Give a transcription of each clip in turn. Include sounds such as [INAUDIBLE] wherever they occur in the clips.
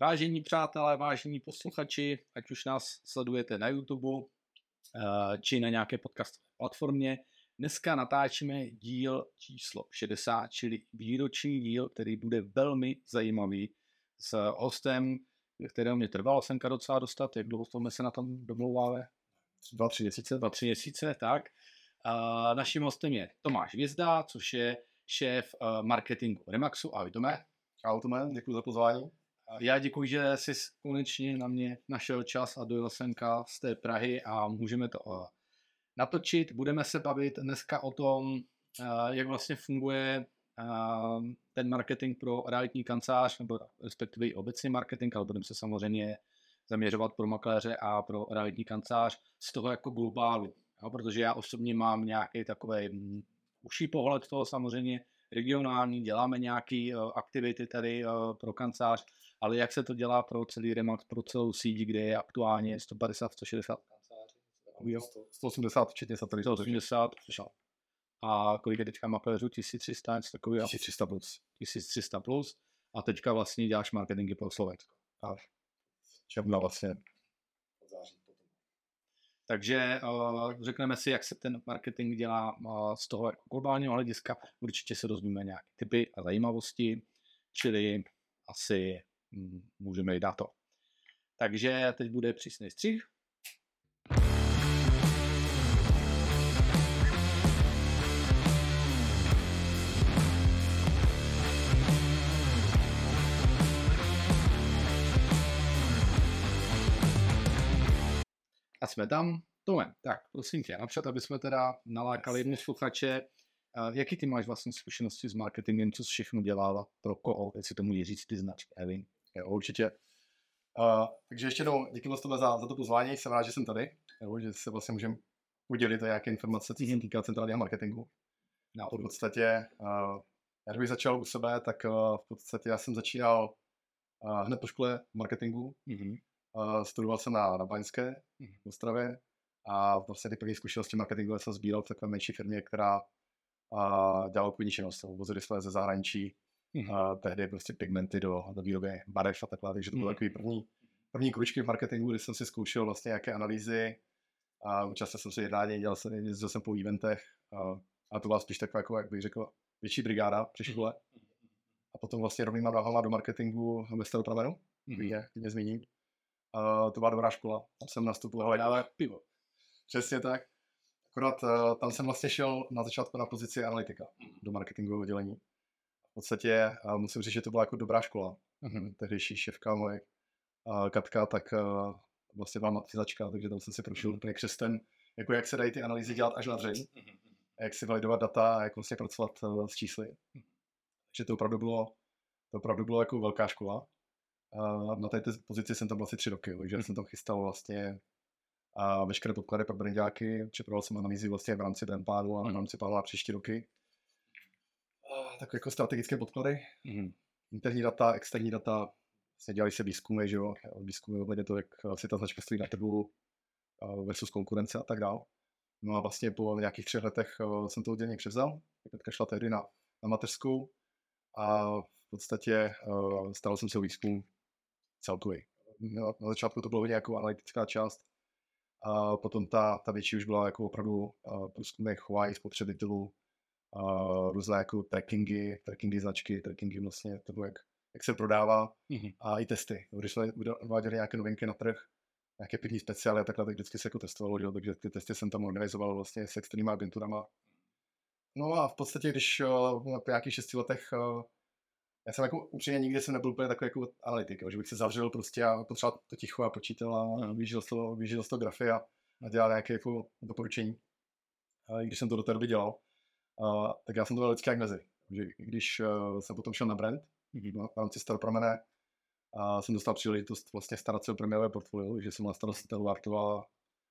Vážení přátelé, vážení posluchači, ať už nás sledujete na YouTube eh, či na nějaké podcastové platformě, dneska natáčíme díl číslo 60, čili výroční díl, který bude velmi zajímavý s hostem, kterého mě trvalo semka docela dostat, jak dlouho jsme se na tom domlouváme? Dva, tři měsíce. Dva, tři měsíce, tak. Naším hostem je Tomáš Vězda, což je šéf uh, marketingu Remaxu. Ahoj Tome. Ahoj Tome, děkuji za pozvání. Já děkuji, že jsi konečně na mě našel čas a dojel semka z té Prahy a můžeme to uh, natočit. Budeme se bavit dneska o tom, uh, jak vlastně funguje uh, ten marketing pro realitní kancelář, nebo respektive i obecný marketing, ale budeme se samozřejmě zaměřovat pro makléře a pro realitní kancelář z toho jako globálu. Jo, protože já osobně mám nějaký takový mm, užší pohled toho samozřejmě regionální, děláme nějaké aktivity tady pro kancelář, ale jak se to dělá pro celý Remax, pro celou síť, kde je aktuálně 150, 160 kanceláří? 180, včetně satelitů. 180, a kolik je teďka makléřů? 1300, něco takového? 1300 plus. 1300 plus. A teďka vlastně děláš marketingy pro Slovensko. A června vlastně. Takže uh, řekneme si, jak se ten marketing dělá uh, z toho jako globálního hlediska. Určitě se dozvíme nějaké typy a zajímavosti, čili asi můžeme jít na to. Takže teď bude přísný střih. A jsme tam. Tome, tak prosím tě, napřed, aby jsme teda nalákali jednu sluchače, jaký ty máš vlastně zkušenosti s marketingem, co jsi všechno dělala, pro koho, jestli to může říct ty značky, Evin? Jo, určitě. Uh, takže ještě jednou díky moc za, za to pozvání, jsem rád, že jsem tady, jo, že se vlastně můžeme udělit o nějaké informace, co se týká centrálního marketingu. No, v podstatě, uh, já bych začal u sebe, tak uh, v podstatě já jsem začínal uh, hned po škole marketingu. Mm-hmm. Uh, studoval jsem na, na Baňské mm-hmm. v Ostravě a vlastně ty první zkušenosti marketingu jsem sbíral v takové menší firmě, která uh, dělala obchodní činnost. Vozili jsme ze zahraničí uh, tehdy prostě pigmenty do, do výroby barev a takhle, takže to byl mm-hmm. takový první, první kručky v marketingu, kdy jsem si zkoušel vlastně nějaké analýzy, a účastnil jsem se jednání, dělal jsem, jezdil jsem po eventech a, a to byla spíš taková, jako, jak bych řekl, větší brigáda při škole. A potom vlastně rovnýma nohama do marketingu ve Staropramenu, mm-hmm. mě zmíním. Uh, to byla dobrá škola, tam jsem nastupoval Ale pivo. Přesně tak. Akorát uh, tam jsem vlastně šel na začátku na pozici analytika do marketingového oddělení. V podstatě uh, musím říct, že to byla jako dobrá škola. Mm-hmm. [LAUGHS] Tehdejší šéfka moje uh, Katka, tak uh, vlastně byla matizačka, takže tam jsem si prošel mm-hmm. úplně křestem, jako jak se dají ty analýzy dělat až na dřeň, mm-hmm. jak si validovat data a jak vlastně pracovat uh, s čísly. Mm-hmm. Takže to opravdu bylo, to opravdu bylo jako velká škola. Uh, na této pozici jsem tam byl asi tři roky, takže mm-hmm. jsem tam chystal vlastně a veškeré podklady pro brandáky, připravoval jsem analýzy vlastně v rámci ten plánu a v rámci na příští roky. Tak jako strategické podklady, mm. interní data, externí data, vlastně dělali se výzkumy, že jo, výzkumy ohledně to, jak si ta značka stojí na trhu versus konkurence a tak dál. No a vlastně po nějakých třech letech jsem to oddělení převzal, Petka šla tehdy na, na mateřskou a v podstatě stal jsem se o výzkum celkový. Na začátku to bylo hodně jako analytická část, a potom ta, ta větší už byla jako opravdu průzkumy chování spotřebitelů, uh, různé jako trackingy, trackingy značky, trackingy vlastně toho, jak, jak se prodává mm-hmm. a i testy. Když jsme uváděli nějaké novinky na trh, nějaké pivní speciály a takhle, tak vždycky se jako testovalo, jo, takže ty testy jsem tam organizoval vlastně s externíma agenturama. No a v podstatě, když uh, po nějakých šesti letech uh, já jsem jako upřímně nikdy jsem nebyl úplně takový jako analytik, že bych se zavřel prostě a potřeboval to ticho a počítal a vyžil z toho, vyžil z toho grafy a, a dělal nějaké jako doporučení. A když jsem to do té doby dělal, a, tak já jsem to byl vždycky jak mezi. Že když uh, jsem potom šel na brand, mm-hmm. v rámci Staropramene, a jsem dostal příležitost vlastně starat se o premiérové portfolio, že jsem na starost Telvartova,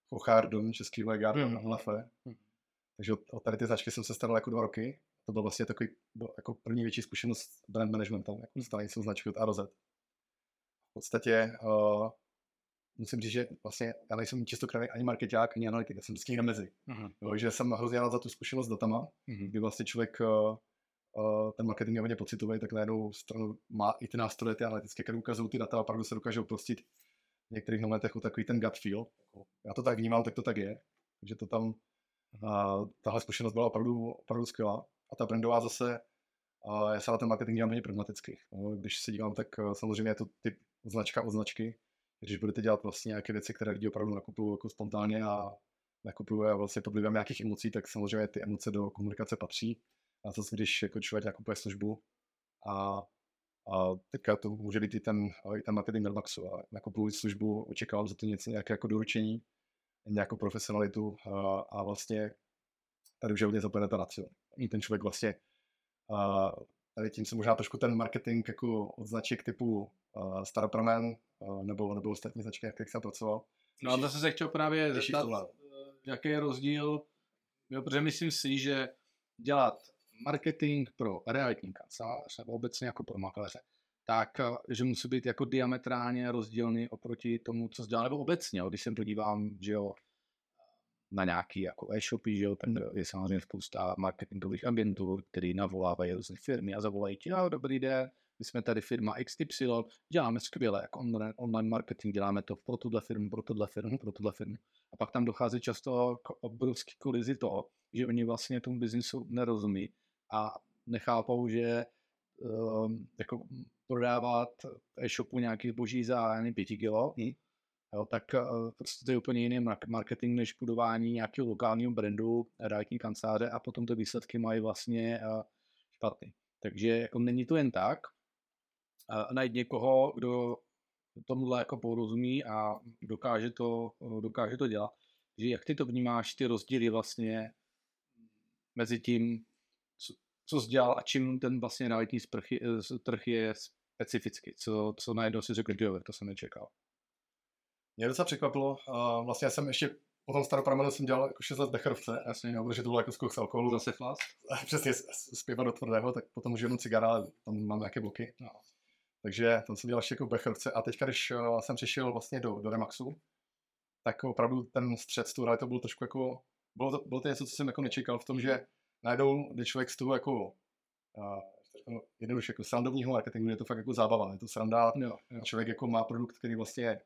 Chochár, Dom, Český Legard mm-hmm. a Lefe. Mm-hmm. Takže o tady ty značky jsem se staral jako dva roky to byl vlastně takový byl jako první větší zkušenost brand managementem, jako stání jsou značky od A do Z. V podstatě uh, musím říct, že vlastně já nejsem čistokrevný ani marketák, ani analytik, já jsem s tím na mezi. Uh-huh. Jo, že jsem hrozně rád za tu zkušenost s datama, uh-huh. kdy vlastně člověk uh, uh, ten marketing je hodně pocitový, tak na jednu stranu má i ty nástroje, ty analytické, které ukazují ty data a opravdu se dokážou prostit v některých momentech o takový ten gut feel. Já to tak vnímám, tak to tak je. Takže to tam, uh, tahle zkušenost byla opravdu, opravdu skvělá. A ta brandová zase, uh, já se na ten marketing dívám hodně pragmaticky. No, když se dívám, tak uh, samozřejmě je to typ značka od značky. Když budete dělat vlastně nějaké věci, které lidi opravdu nakupují jako spontánně a nakupují a vlastně pod vlivem nějakých emocí, tak samozřejmě ty emoce do komunikace patří. A zase, když jako člověk nakupuje službu a, a teďka to může být i ten, i ten marketing na maxu. A nakupuji službu, očekávám za to něco nějaké jako doručení, nějakou profesionalitu a, a vlastně tady už je hodně zapojené ta racio. I ten člověk vlastně a tady tím se možná trošku ten marketing jako od značek typu uh, Staropramen nebo, nebo ostatní značky, jak jsem pracoval. No a zase se chtěl právě zeptat, jaký je rozdíl, jo, protože myslím si, že dělat marketing pro realitní kancelář nebo obecně jako pro makléře, tak že musí být jako diametrálně rozdílný oproti tomu, co dělá, nebo obecně, jo, když se podívám, že jo, na nějaký jako e-shopy, že jo, tak je samozřejmě spousta marketingových agentur, který navolávají různé firmy a zavolají ti, no, dobrý den, my jsme tady firma XY, děláme skvěle jako online, online marketing, děláme to pro tuhle firmu, pro tuhle firmu, pro tuhle firmu. A pak tam dochází často k obrovský kolizi toho, že oni vlastně tomu biznisu nerozumí a nechápou, že um, jako prodávat e-shopu nějaký zboží za 5 kilo, hm? jo, tak uh, prostě to je úplně jiný marketing než budování nějakého lokálního brandu, realitní kanceláře a potom ty výsledky mají vlastně uh, špatný. Takže jako není to jen tak, uh, najít někoho, kdo tomuhle jako porozumí a dokáže to, dokáže to dělat. Že jak ty to vnímáš, ty rozdíly vlastně mezi tím, co, co jsi dělal a čím ten vlastně realitní trh je specifický, co, co najednou si řekl, jo, to jsem nečekal. Mě docela překvapilo, uh, vlastně já jsem ještě po tom staropramenu jsem dělal jako 6 let becherovce, jasně, no, protože to bylo jako skok z alkoholu. Zase flast? [LAUGHS] Přesně, z piva do tvrdého, tak potom už jenom cigara, ale tam mám nějaké bloky. No. Takže tam jsem dělal ještě jako becherovce a teďka, když uh, jsem přišel vlastně do, do Remaxu, tak opravdu ten střed s tou realitou byl trošku jako, bylo to, bylo to něco, co jsem jako nečekal v tom, že najednou, když člověk z toho jako uh, jednoduše jako srandovního marketingu, je to fakt jako zábava, je to sranda, jo, jo. člověk jako má produkt, který vlastně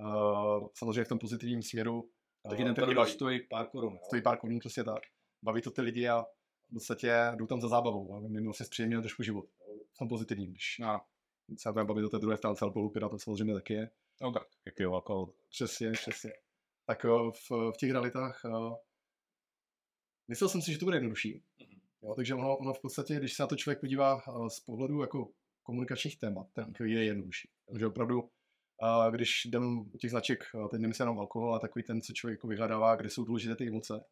Uh, samozřejmě v tom pozitivním směru. Taky ten produkt stojí pár korun. Stojí pár korun, přesně tak. Baví to ty lidi a v podstatě jdou tam za zábavou. A my vlastně zpříjemně trošku život. V tom pozitivním, když no. Se tam baví do té druhé stránce alkoholu, to samozřejmě taky je. No tak, jaký jo, alkohol. Přesně, přesně. Tak v, v těch realitách uh, myslel jsem si, že to bude jednodušší. Mm-hmm. Jo, takže ono, ono, v podstatě, když se na to člověk podívá uh, z pohledu jako komunikačních témat, tak je jednodušší. Takže opravdu a když jdem u těch značek, teď nemyslím jenom alkohol, ale takový ten, co člověk jako vyhledává, kde jsou důležité ty emoce,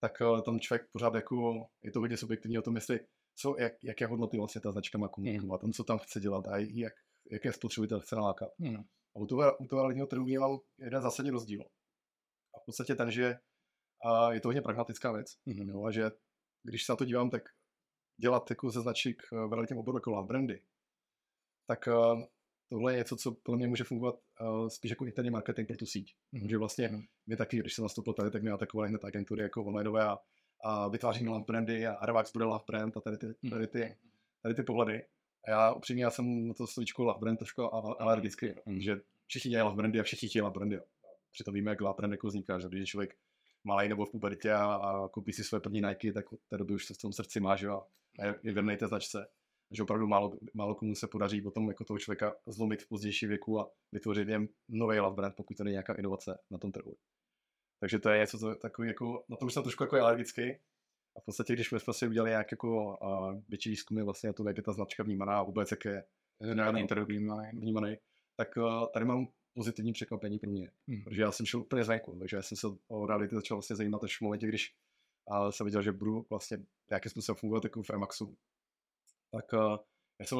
tak tam člověk pořád jako, je to hodně subjektivní o tom, jestli co, jak, jaké hodnoty vlastně ta značka má komunikovat, mm. co tam chce dělat a jak, jaké spotřebitel chce nalákat. Mm. A u toho, u toho trhu vnímám jeden zásadní rozdíl. A v podstatě ten, že a je to hodně pragmatická věc. Mm. Jo, a že když se na to dívám, tak dělat jako ze značek v realitním oboru jako love brandy, tak tohle je něco, co pro mě může fungovat uh, spíš jako interní marketing pro tu síť. Mm. Že vlastně my taky, když jsem nastoupil tady, tak mě atakovali hned agentury jako onlineové a, a vytváříme love brandy a Arvax bude love brand a tady ty, mhm. tady ty, tady ty pohledy. A já upřímně, já jsem na to slovíčko love brand trošku alergický, mm. že všichni dělají love brandy a všichni chtějí love brandy. Přitom víme, jak love brand jako vzniká, že když člověk malý nebo v pubertě a, a koupí si své první Nike, tak od té doby už se v tom srdci má, že a je, je věrnej té značce že opravdu málo, málo komu se podaří potom jako toho člověka zlomit v pozdější věku a vytvořit jen nový love brand, pokud to není nějaká inovace na tom trhu. Takže to je něco co, takový jako, na to už jsem trošku jako alergický. A v podstatě, když jsme vlastně udělali nějak jako uh, větší výzkumy vlastně na to, jak je ta značka vnímaná a vůbec jak je generální trh vnímaný, vnímaný, tak uh, tady mám pozitivní překvapení pro mě. Hmm. Protože já jsem šel úplně zvenku, takže já jsem se o reality začal vlastně zajímat až v momentě, když uh, jsem viděl, že budu vlastně nějakým způsobem fungovat jako v Emaxu tak uh, já, jsem,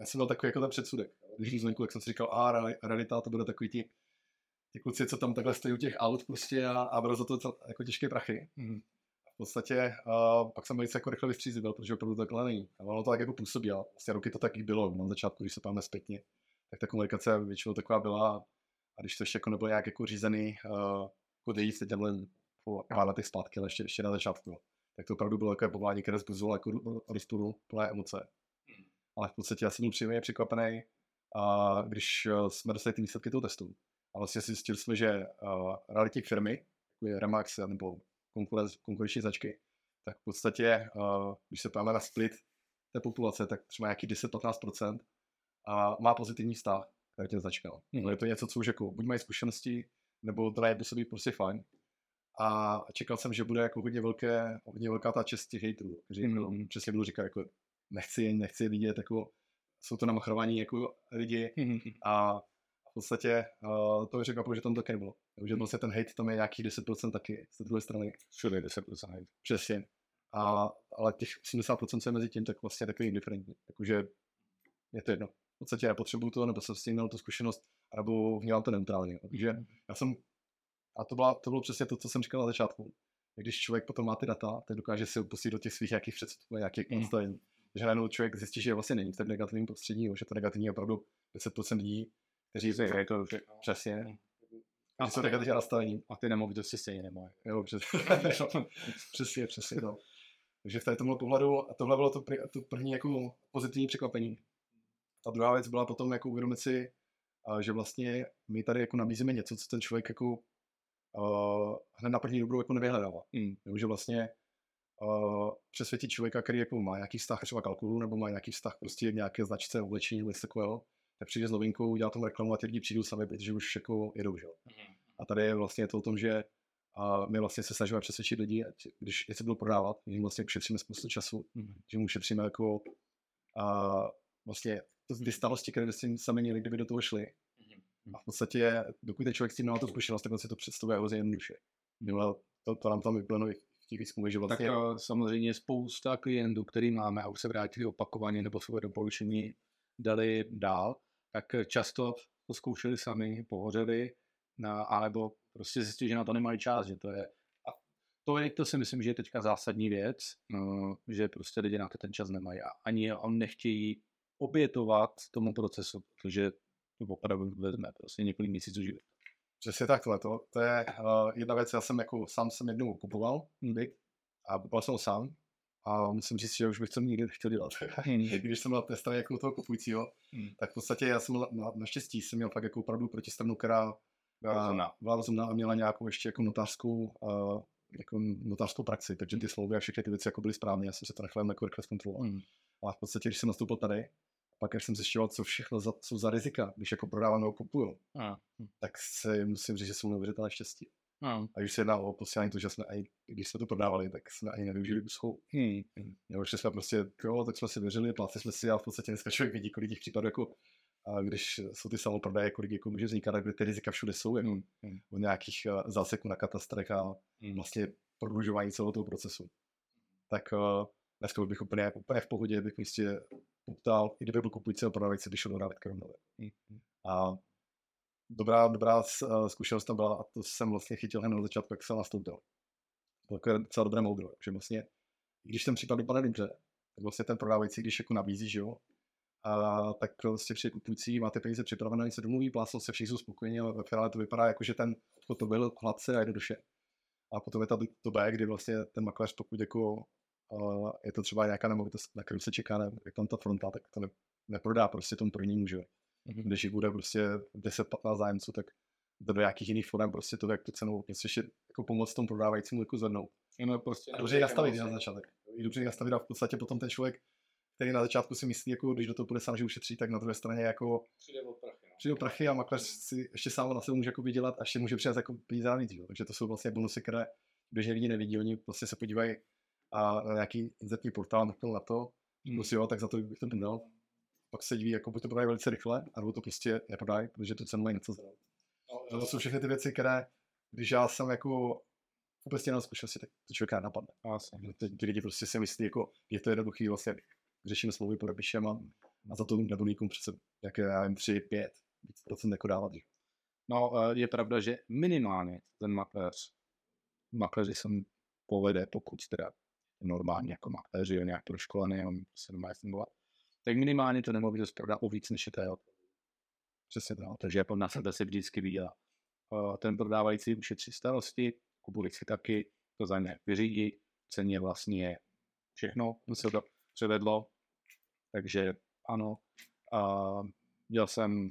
já jsem měl takový jako ten předsudek. Když jsem zvenku, jak jsem si říkal, a realita to bude takový ti, ti kluci, co tam takhle stojí u těch aut prostě a, a budou za to jako těžké prachy. Mm. V podstatě uh, pak jsem velice jako rychle vystřízlivěl, protože opravdu to takhle není. A ono to tak jako působí. A vlastně roky to taky bylo na začátku, když se páme zpětně. Tak ta komunikace většinou taková byla. A když to ještě jako nebylo nějak jako řízený, uh, jako dejíc, teď jen po pár letech zpátky, ale ještě, ještě na začátku. tak to opravdu bylo takové povolání, které zbuzovalo jako rozpůru plné emoce. Hmm. Ale v podstatě já jsem byl příjemně překvapený, a když eh, jsme dostali ty výsledky toho testu. A vlastně si zjistili jsme, že uh, realitní firmy, jako je Remax nebo konkurenční značky, tak v podstatě, uh, když se podíváme na split té populace, tak třeba nějaký 10-15% a má pozitivní vztah k těm značkám. Hmm. Je to něco, co už jako buď mají zkušenosti, nebo by se být prostě fajn. A čekal jsem, že bude jako hodně, velké, hodně velká ta čest těch hejtrů, kteří hmm. jako, přesně budu říkat, jako nechci, nechci vidět, jako, jsou to namachrovaní jako lidi hmm. a podstatě uh, to řekl, že tam také bylo. Že vlastně ten hate tam je nějaký 10% taky z té druhé strany. Všude 10% hate. Přesně. A, ale těch 80% co je mezi tím, tak vlastně takový indifferentní. Takže je to jedno. V podstatě já potřebuju to, nebo jsem s tím měl tu zkušenost, nebo vnímám to neutrálně. Takže já jsem, a to, byla, to bylo přesně to, co jsem říkal na začátku. Když člověk potom má ty data, tak dokáže si opustit do těch svých nějakých představ, nějakých mm. nastavení. Takže najednou člověk zjistí, že vlastně není v tom negativním prostředí, že to negativní je opravdu 10% lidí, jsou je to, že, přesně. A jsou negativní nastavení. A ty nemovitosti stejně nemají. Jo, přesně, [LAUGHS] přesně, přesně to. [LAUGHS] Takže v tomhle pohledu, tohle bylo to, to první jako pozitivní překvapení. Ta druhá věc byla potom jako uvědomit si, že vlastně my tady jako nabízíme něco, co ten člověk jako uh, hned na první dobrou jako nevyhledává. Mm. že vlastně uh, přesvědčit člověka, který jako má nějaký vztah třeba kalkulu, nebo má nějaký vztah prostě k nějaké značce, oblečení nebo něco takového, tak přijde s novinkou, udělá tomu reklamu a ty lidi přijdou sami, protože už jako jedou, že? Mm. A tady je vlastně to o tom, že a my vlastně se snažíme přesvědčit lidi, když se budou prodávat, že jim vlastně ušetříme spoustu času, mm. že mu ušetříme jako a vlastně to ty stalosti, které si sami měli, kdyby do toho šli. Mm. A v podstatě, dokud ten člověk s tím nemá tu zkušenost, tak on si to představuje hrozně jednoduše. To, to nám tam vyplno v těch výzkumech, že vlastně... Tak samozřejmě spousta klientů, který máme a už se vrátili opakovaně nebo svoje doporučení dali dál, tak často to zkoušeli sami, pohořeli, na, alebo prostě zjistili, že na to nemají čas, že to je a to je, to si myslím, že je teďka zásadní věc, no, že prostě lidi na to ten čas nemají a ani on nechtějí obětovat tomu procesu, protože to opravdu vezme prostě několik měsíců života. Přesně tak, tohle. To, to je uh, jedna věc, já jsem jako sám jsem jednou kupoval byt a kupoval jsem sám a musím říct, že už bych to nikdy nechtěl dělat. [LAUGHS] Když jsem byl straně jako toho kupujícího, hmm. tak v podstatě já jsem na, naštěstí jsem měl fakt jako opravdu protistranu, která byla rozumná a měla nějakou ještě jako notářskou, uh, jako notářskou praxi, takže ty slovy a všechny ty věci jako byly správně, já jsem se to nechal jako rychle zkontrolovat. Hmm. A v podstatě, když jsem nastoupil tady, pak jak jsem zjišťoval, co všechno za, jsou za rizika, když jako prodávám nebo kupuju, hmm. tak si musím říct, že jsou neuvěřitelné štěstí. Hmm. A když se jedná o posílání to, že jsme, aj, když jsme to prodávali, tak jsme ani nevyužili úschou. Hmm. Nebo že jsme prostě, jo, tak jsme si věřili, plátili jsme si a v podstatě dneska člověk vidí, kolik těch případů jako a když jsou ty samoprodaje, kolik jako může vznikat, tak ty rizika všude jsou, jako hmm. od nějakých uh, záseků na katastrech a hmm. vlastně prodlužování celého toho procesu. Tak uh, dneska bych úplně, úplně v pohodě, bych prostě poptal, i kdyby byl kupující a prodávající, bych šel dodávat kromnové. Hmm. A dobrá, dobrá uh, zkušenost tam byla a to jsem vlastně chytil hned na začátku, jak jsem nastoupil. To je docela dobré moudro, že vlastně, když ten případ dopadne dobře, tak vlastně ten prodávající, když jako nabízí, že jo, a tak prostě při kupující máte peníze připravené, se domluví, plásnou se, všichni jsou spokojení, ale ve finále to vypadá jako, že ten to byl hladce a jde duše. A potom je ta B, kdy vlastně ten makléř, pokud jako uh, je to třeba nějaká nemovitost, na kterou se čeká, ne, je tam ta fronta, tak to ne, neprodá prostě tomu prvnímu, že. Když jich bude prostě 10-15 zájemců, tak do nějakých jiných forem prostě to jak tu cenu něco ještě jako pomoct tomu prodávajícímu jako zvednout. No, prostě a dobře nastavit na začátek. I dobře nastavit a v podstatě potom ten člověk který na začátku si myslí, jako když do toho půjde sám, že ušetří, tak na druhé straně jako přijde o prachy. No. Přijde o prachy a makléř si ještě sám na sebe může jako vydělat a ještě může přijat jako peníze navíc. Jo. Takže to jsou vlastně bonusy, které běžně lidi nevidí. Oni prostě se podívají a na nějaký inzertní portál na to, hmm. prostě jo, tak za to bych to dal. Pak se diví, jako buď to prodají velice rychle, anebo to prostě neprodají, protože to cenu mají něco zrovna. No, to jsou všechny ty věci, které, když já jsem jako vůbec na zkušenosti, tak to člověka napadne. Vlastně. Ty, ty, lidi prostě si myslí, jako je to jednoduchý, vlastně řešíme smlouvy, podepíšeme a, a za to nebodníkům přece, jak já nevím, 3, 5, procent jako dávat. Že? No, e, je pravda, že minimálně ten makléř, makléři jsem povede, pokud teda normálně jako makléři, je nějak proškolený, on se normálně fungovat, tak minimálně to nemovitost pravda o víc než je to Přesně tak. Takže jako na sebe se vždycky vydělá. Ten prodávající ušetří starosti, kupující taky, to za ně vyřídí, ceně vlastně všechno, se to převedlo. Takže ano, uh, měl jsem,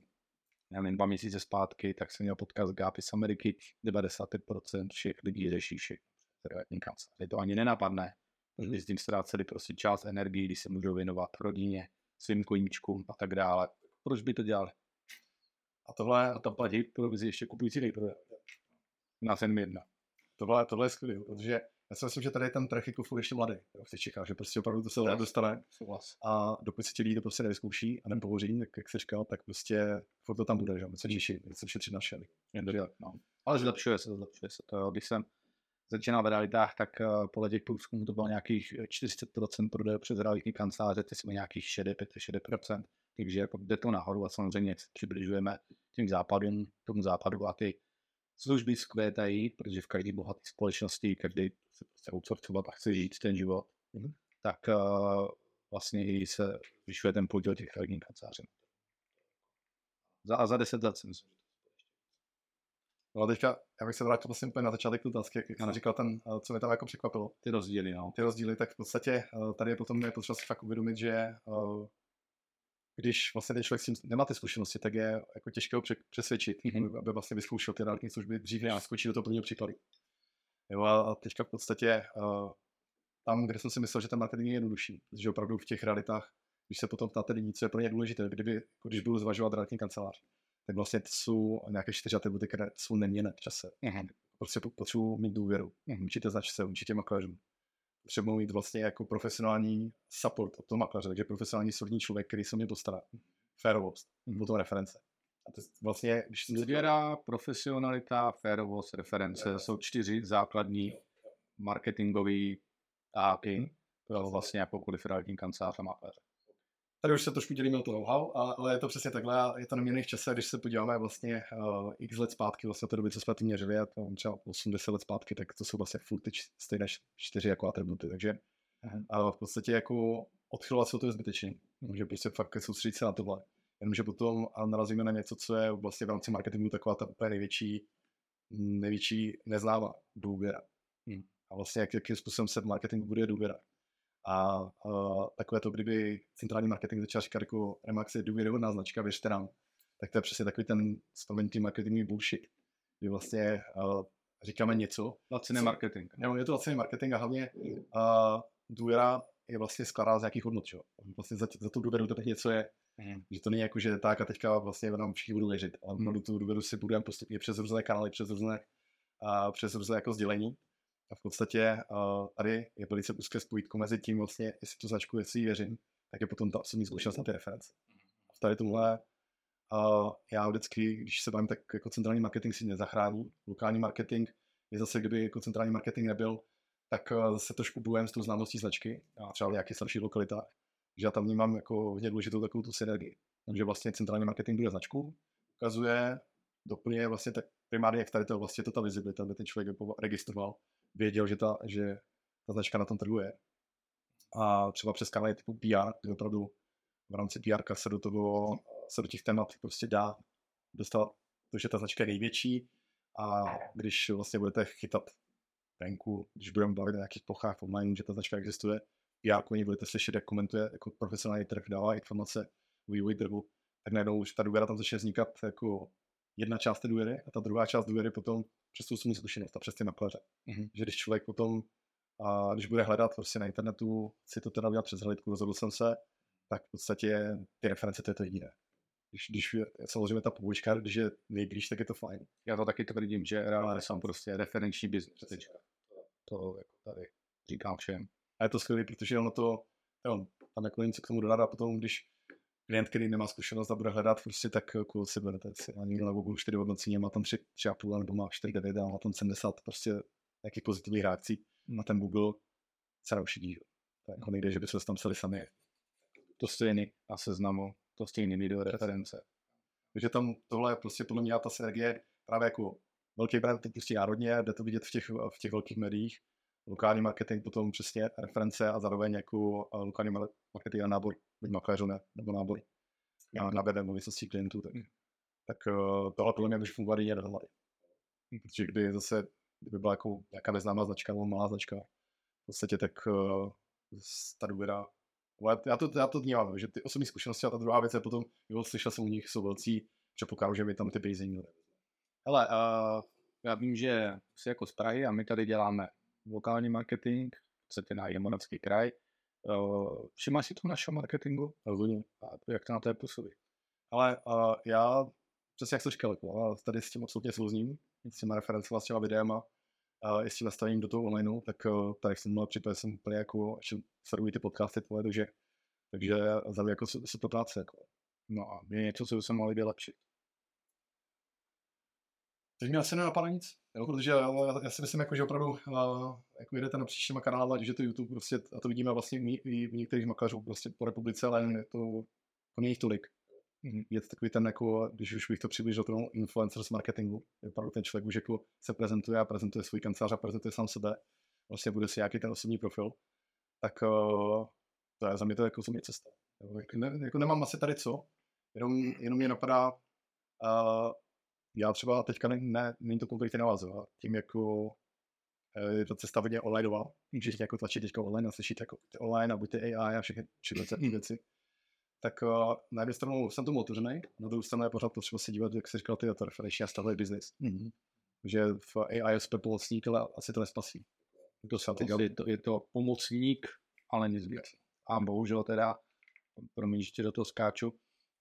já nevím, dva měsíce zpátky, tak jsem měl podcast Gápy z Ameriky, 95% všech lidí řeší všechno. Je to ani nenapadne, protože s tím ztráceli prostě čas, energii, když se můžou věnovat rodině, svým koníčkům a tak dále. Proč by to dělali? A tohle, a to platí provizi ještě kupující nejprve. Nás jen jedna. Tohle, tohle je skvělé, protože já si myslím, že tady ten trh jako furt ještě mladý v těch Čechách, že prostě opravdu to se yes. dostane. Souhlas. A dokud se ti lidi to prostě nevyzkouší a nepohoří, tak jak jsi říkal, tak prostě furt to tam bude, že my se těší, se šetřit na šely. No. Ale zlepšuje se, zlepšuje se to. Když jsem začínal v realitách, tak uh, podle těch průzkumů to bylo nějakých 40% prodejů přes realitní kanceláře, ty jsme nějakých 65-60%, takže jako jde to nahoru a samozřejmě se přibližujeme tím západům, tomu západu a ty služby zkvétají, protože v každé bohaté společnosti každý se prostě outsourcovat a chce žít ten život, mm-hmm. tak uh, vlastně i se zvyšuje ten podíl těch realitních kanceláří. Za, a za 10 let si myslím, No teďka, já bych se vrátil vlastně úplně na začátek tu otázky, jak jsem říkal ten, eh, co mě tam jako překvapilo. Ty rozdíly, no. Ty rozdíly, tak v podstatě eh, tady je potom je potřeba si fakt uvědomit, že eh, když vlastně ten člověk s tím nemá ty zkušenosti, tak je jako těžké ho přesvědčit, mm-hmm. aby vlastně vyzkoušel ty realitní služby dřív, než skočí do toho prvního příkladu. Jo a teďka v podstatě tam, kde jsem si myslel, že ten marketing je jednodušší, protože opravdu v těch realitách, když se potom ptáte lidí, co je pro ně důležité, kdyby, jako když budu zvažovat realitní kancelář, tak vlastně to jsou nějaké čtyři atributy, které jsou neměné v čase. Mm-hmm. Prostě potřebuji mít důvěru, mm-hmm. určitě značce, určitě makléřům. Potřebuji mít vlastně jako profesionální support od toho makléře, takže profesionální solidní člověk, který se mě postará. Férovost, mm-hmm. potom reference. A to vlastně, když Důvěra, profesionalita, férovost, reference, to jsou čtyři základní marketingové táky mm-hmm. pro vlastně jakoukoliv realitní kancelář a makléře. Tady už se trošku dělíme o to know-how, ale je to přesně takhle je to neměný v čase, když se podíváme vlastně uh, x let zpátky, vlastně to doby, co jsme to měřili, a to třeba 80 let zpátky, tak to jsou vlastně furt ty stejné čtyři jako atributy, takže uh, v podstatě jako odchylovat se to je zbytečné, že prostě fakt soustředit se na tohle. Jenomže potom narazíme na něco, co je vlastně v rámci marketingu taková ta úplně největší, největší neznámá důvěra. Hmm. A vlastně jak, jakým způsobem se v marketingu bude důvěra. A uh, takové to, kdyby centrální marketing začal říkat jako Remax je důvěryhodná značka, věřte nám, tak to je přesně takový ten spomenutý marketingový bullshit, kdy vlastně uh, říkáme něco. Laciný marketing. Jo, je to laciný marketing a hlavně uh, důvěra je vlastně skládá z nějakých hodnot, čo? Vlastně za, za tu důvěru to teď něco je, mm. že to není jako, že tak a teďka vlastně nám všichni budou věřit, ale mm. tu důvěru si budeme postupně přes různé kanály, přes různé, uh, přes různé jako sdělení a v podstatě uh, tady je velice úzké spojitko mezi tím vlastně, jestli tu značku, jestli věřím, tak je potom ta osobní zkušenost na ty reference. Tady tohle uh, já vždycky, když se bavím, tak jako centrální marketing si nezachrání. Lokální marketing je zase, kdyby jako centrální marketing nebyl, tak uh, zase trošku bojujeme s tou známostí značky, a třeba v nějakých starších lokalitách, že já tam vnímám jako hodně důležitou takovou tu synergii. Takže vlastně centrální marketing bude značku, ukazuje, doplňuje vlastně tak primárně, jak tady to vlastně to ta vizibilita, aby ten člověk registroval, věděl, že ta, že ta značka na tom trhu je. A třeba přes kanály typu PR, kde opravdu v rámci PR se do toho, se do těch témat prostě dá dostat to, že ta značka je největší a když vlastně budete chytat venku, když budeme bavit o nějakých plochách online, že ta značka existuje, PR oni budete slyšet, jak komentuje jako profesionální trh, dává informace o vývoji trhu, tak najednou už ta důvěra tam začne vznikat jako jedna část té důvěry a ta druhá část důvěry potom přes tu osobní zkušenost a přes ty makléře. Mm-hmm. Že když člověk potom, a když bude hledat prostě na internetu, si to teda udělat přes hledku, rozhodl jsem se, tak v podstatě ty reference to je to jediné. Když, když je samozřejmě ta pobočka, když je nejblíž, tak je to fajn. Já to taky tvrdím, že reálně jsem prostě referenční biznis. To jako tady říkám všem. A je to skvělé, protože ono to, jo, tam jako něco k tomu dodat a potom, když klient, který nemá zkušenost a bude hledat, prostě tak jako si berete si a někdo na Google 4 hodnocení má tam 3, 3,5 nebo má 4,9 a má tam 70 prostě nějakých pozitivních reakcí na ten Google se neušidí. To jako nejde, že by se tam psali sami. To stejný a seznamu, to stejný video reference. Takže tam tohle je prostě podle mě ta synergie právě jako velký brand teď prostě národně, jde to vidět v těch, v těch velkých médiích, lokální marketing, potom přesně reference a zároveň jako eh, lokální marketing a nábor buď makléřů ne, nebo nábor na, na webem nemovitostí klientů, tak, hmm. tak uh, tohle podle mě může fungovat i dohromady. Protože kdy zase, kdyby byla jako nějaká neznámá značka nebo malá značka, podstatě tak uh, ta důvěra ale já to, já to vnímám, že ty osobní zkušenosti a ta druhá věc je potom, jo, slyšel jsem u nich, jsou velcí, předpokládám, že mi tam ty peníze měli. Hele, uh, já vím, že jsi jako z Prahy a my tady děláme lokální marketing, chcete na Jemoravský kraj. Uh, všimáš si to našeho marketingu? Rozhodně. A to, jak to na té působí? Ale uh, já, přesně jak jsi říkal, jako, tady s tím absolutně souzním, s těma referencemi, s těma videama, uh, i s tím nastavením do toho online, tak uh, tady v tomhle případě jsem úplně jako, ještě sleduji ty podcasty tvoje, takže, takže za mě jako to práce. Jako. No a je něco, co by se mohli vylepšit. Teď mi asi nenapadá nic, jo, protože já, já, si myslím, jako, že opravdu uh, jako jedete na příštíma kanále, je to YouTube, prostě, a to vidíme vlastně i v některých makléřů prostě po republice, ale je to, to není tolik. Mhm. Je to takový ten, jako, když už bych to přiblížil tomu influencers marketingu, je opravdu ten člověk už jako se prezentuje a prezentuje svůj kancelář a prezentuje sám sebe, vlastně bude si nějaký ten osobní profil, tak uh, to je za mě to jako osobní cesta. Jako, ne, jako nemám asi tady co, jenom, jenom mě napadá, uh, já třeba teďka ne, ne není to konkrétně navazovat, tím jako eh, je to cesta hodně onlineová, můžeš jako tlačit teďka online a slyšet jako online a buďte AI a všechny, všechny ty věci. Tak uh, na jednu stranu jsem tomu otevřený, na druhou stranu je pořád potřeba se dívat, jak se říkal, ty to referenční a stavový business. Mm-hmm. Že v AI je super pomocník, ale asi to nespasí. To se je, to, je to pomocník, ale nic víc. A bohužel teda, promiň, že do toho skáču,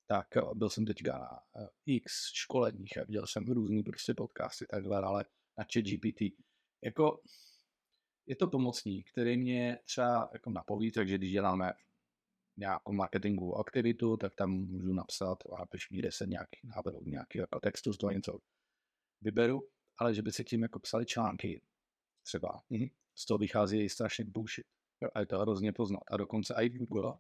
tak byl jsem teďka na eh, x školeních a viděl jsem různý prostě podcasty takhle, ale na chat GPT. Jako, je to pomocník, který mě třeba jako napoví, takže když děláme nějakou marketingovou aktivitu, tak tam můžu napsat a piš mi 10 nějakých návrhů, nějaký jako textu, z toho něco vyberu, ale že by se tím jako psali články třeba, mm-hmm. z toho vychází strašně bullshit. A je to hrozně poznat. A dokonce i Google,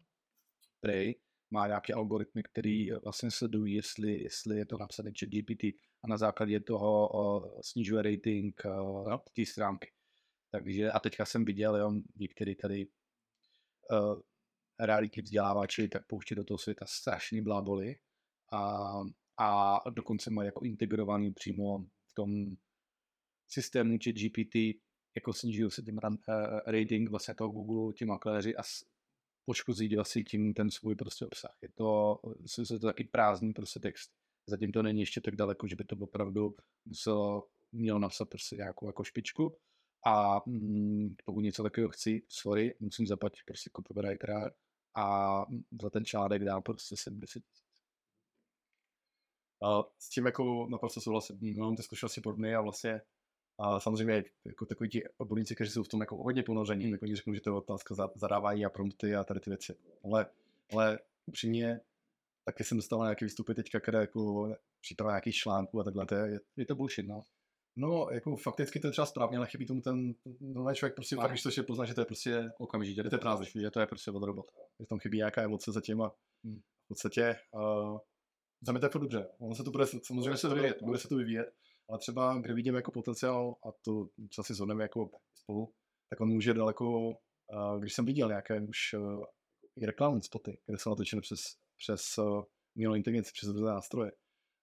prej, má nějaké algoritmy, které vlastně sledují, jestli, jestli je to napsané chat GPT a na základě toho o, snižuje rating no. té stránky. Takže a teďka jsem viděl, jo, některý tady uh, reality vzdělávači tak pouští do toho světa strašný bláboli a, a dokonce mají jako integrovaný přímo v tom systému či GPT, jako snižují se tím uh, rating vlastně toho Google, ti makléři a poškozí vlastně tím ten svůj prostě obsah. Je to, je to taky prázdný prostě text. Zatím to není ještě tak daleko, že by to opravdu muselo, mělo napsat prostě nějakou jako špičku. A mm, pokud něco takového chci, sorry, musím zaplatit prostě copywritera a za ten článek dám prostě 70 a s tím jako naprosto souhlasím. Mám ty zkušenosti podobné a vlastně a samozřejmě jako takový ti odborníci, kteří jsou v tom jako hodně ponoření, tak oni řeknou, že to je otázka zadávání a prompty a tady ty věci. Ale, ale upřímně, taky jsem dostal nějaké výstupy teďka, které jako příprava nějakých článků a takhle, to je, je to bullshit, no. No, jako fakticky to je třeba správně, ale chybí tomu ten nový člověk, prostě fakt, když to pozná, že to je prostě okamžitě, to je prázdný, že to je prostě od robota. Že tam chybí nějaká emoce zatím a hmm. v podstatě uh, za mě to je dobře. Ono se to bude, samozřejmě se to vyvíjet, bude se to vyvíjet, ale třeba, kde vidím jako potenciál, a to co si zhodneme jako spolu, tak on může daleko, když jsem viděl nějaké už uh, i reklamní spoty, kde jsou natočeny přes, přes uh, umělou inteligenci, přes různé nástroje,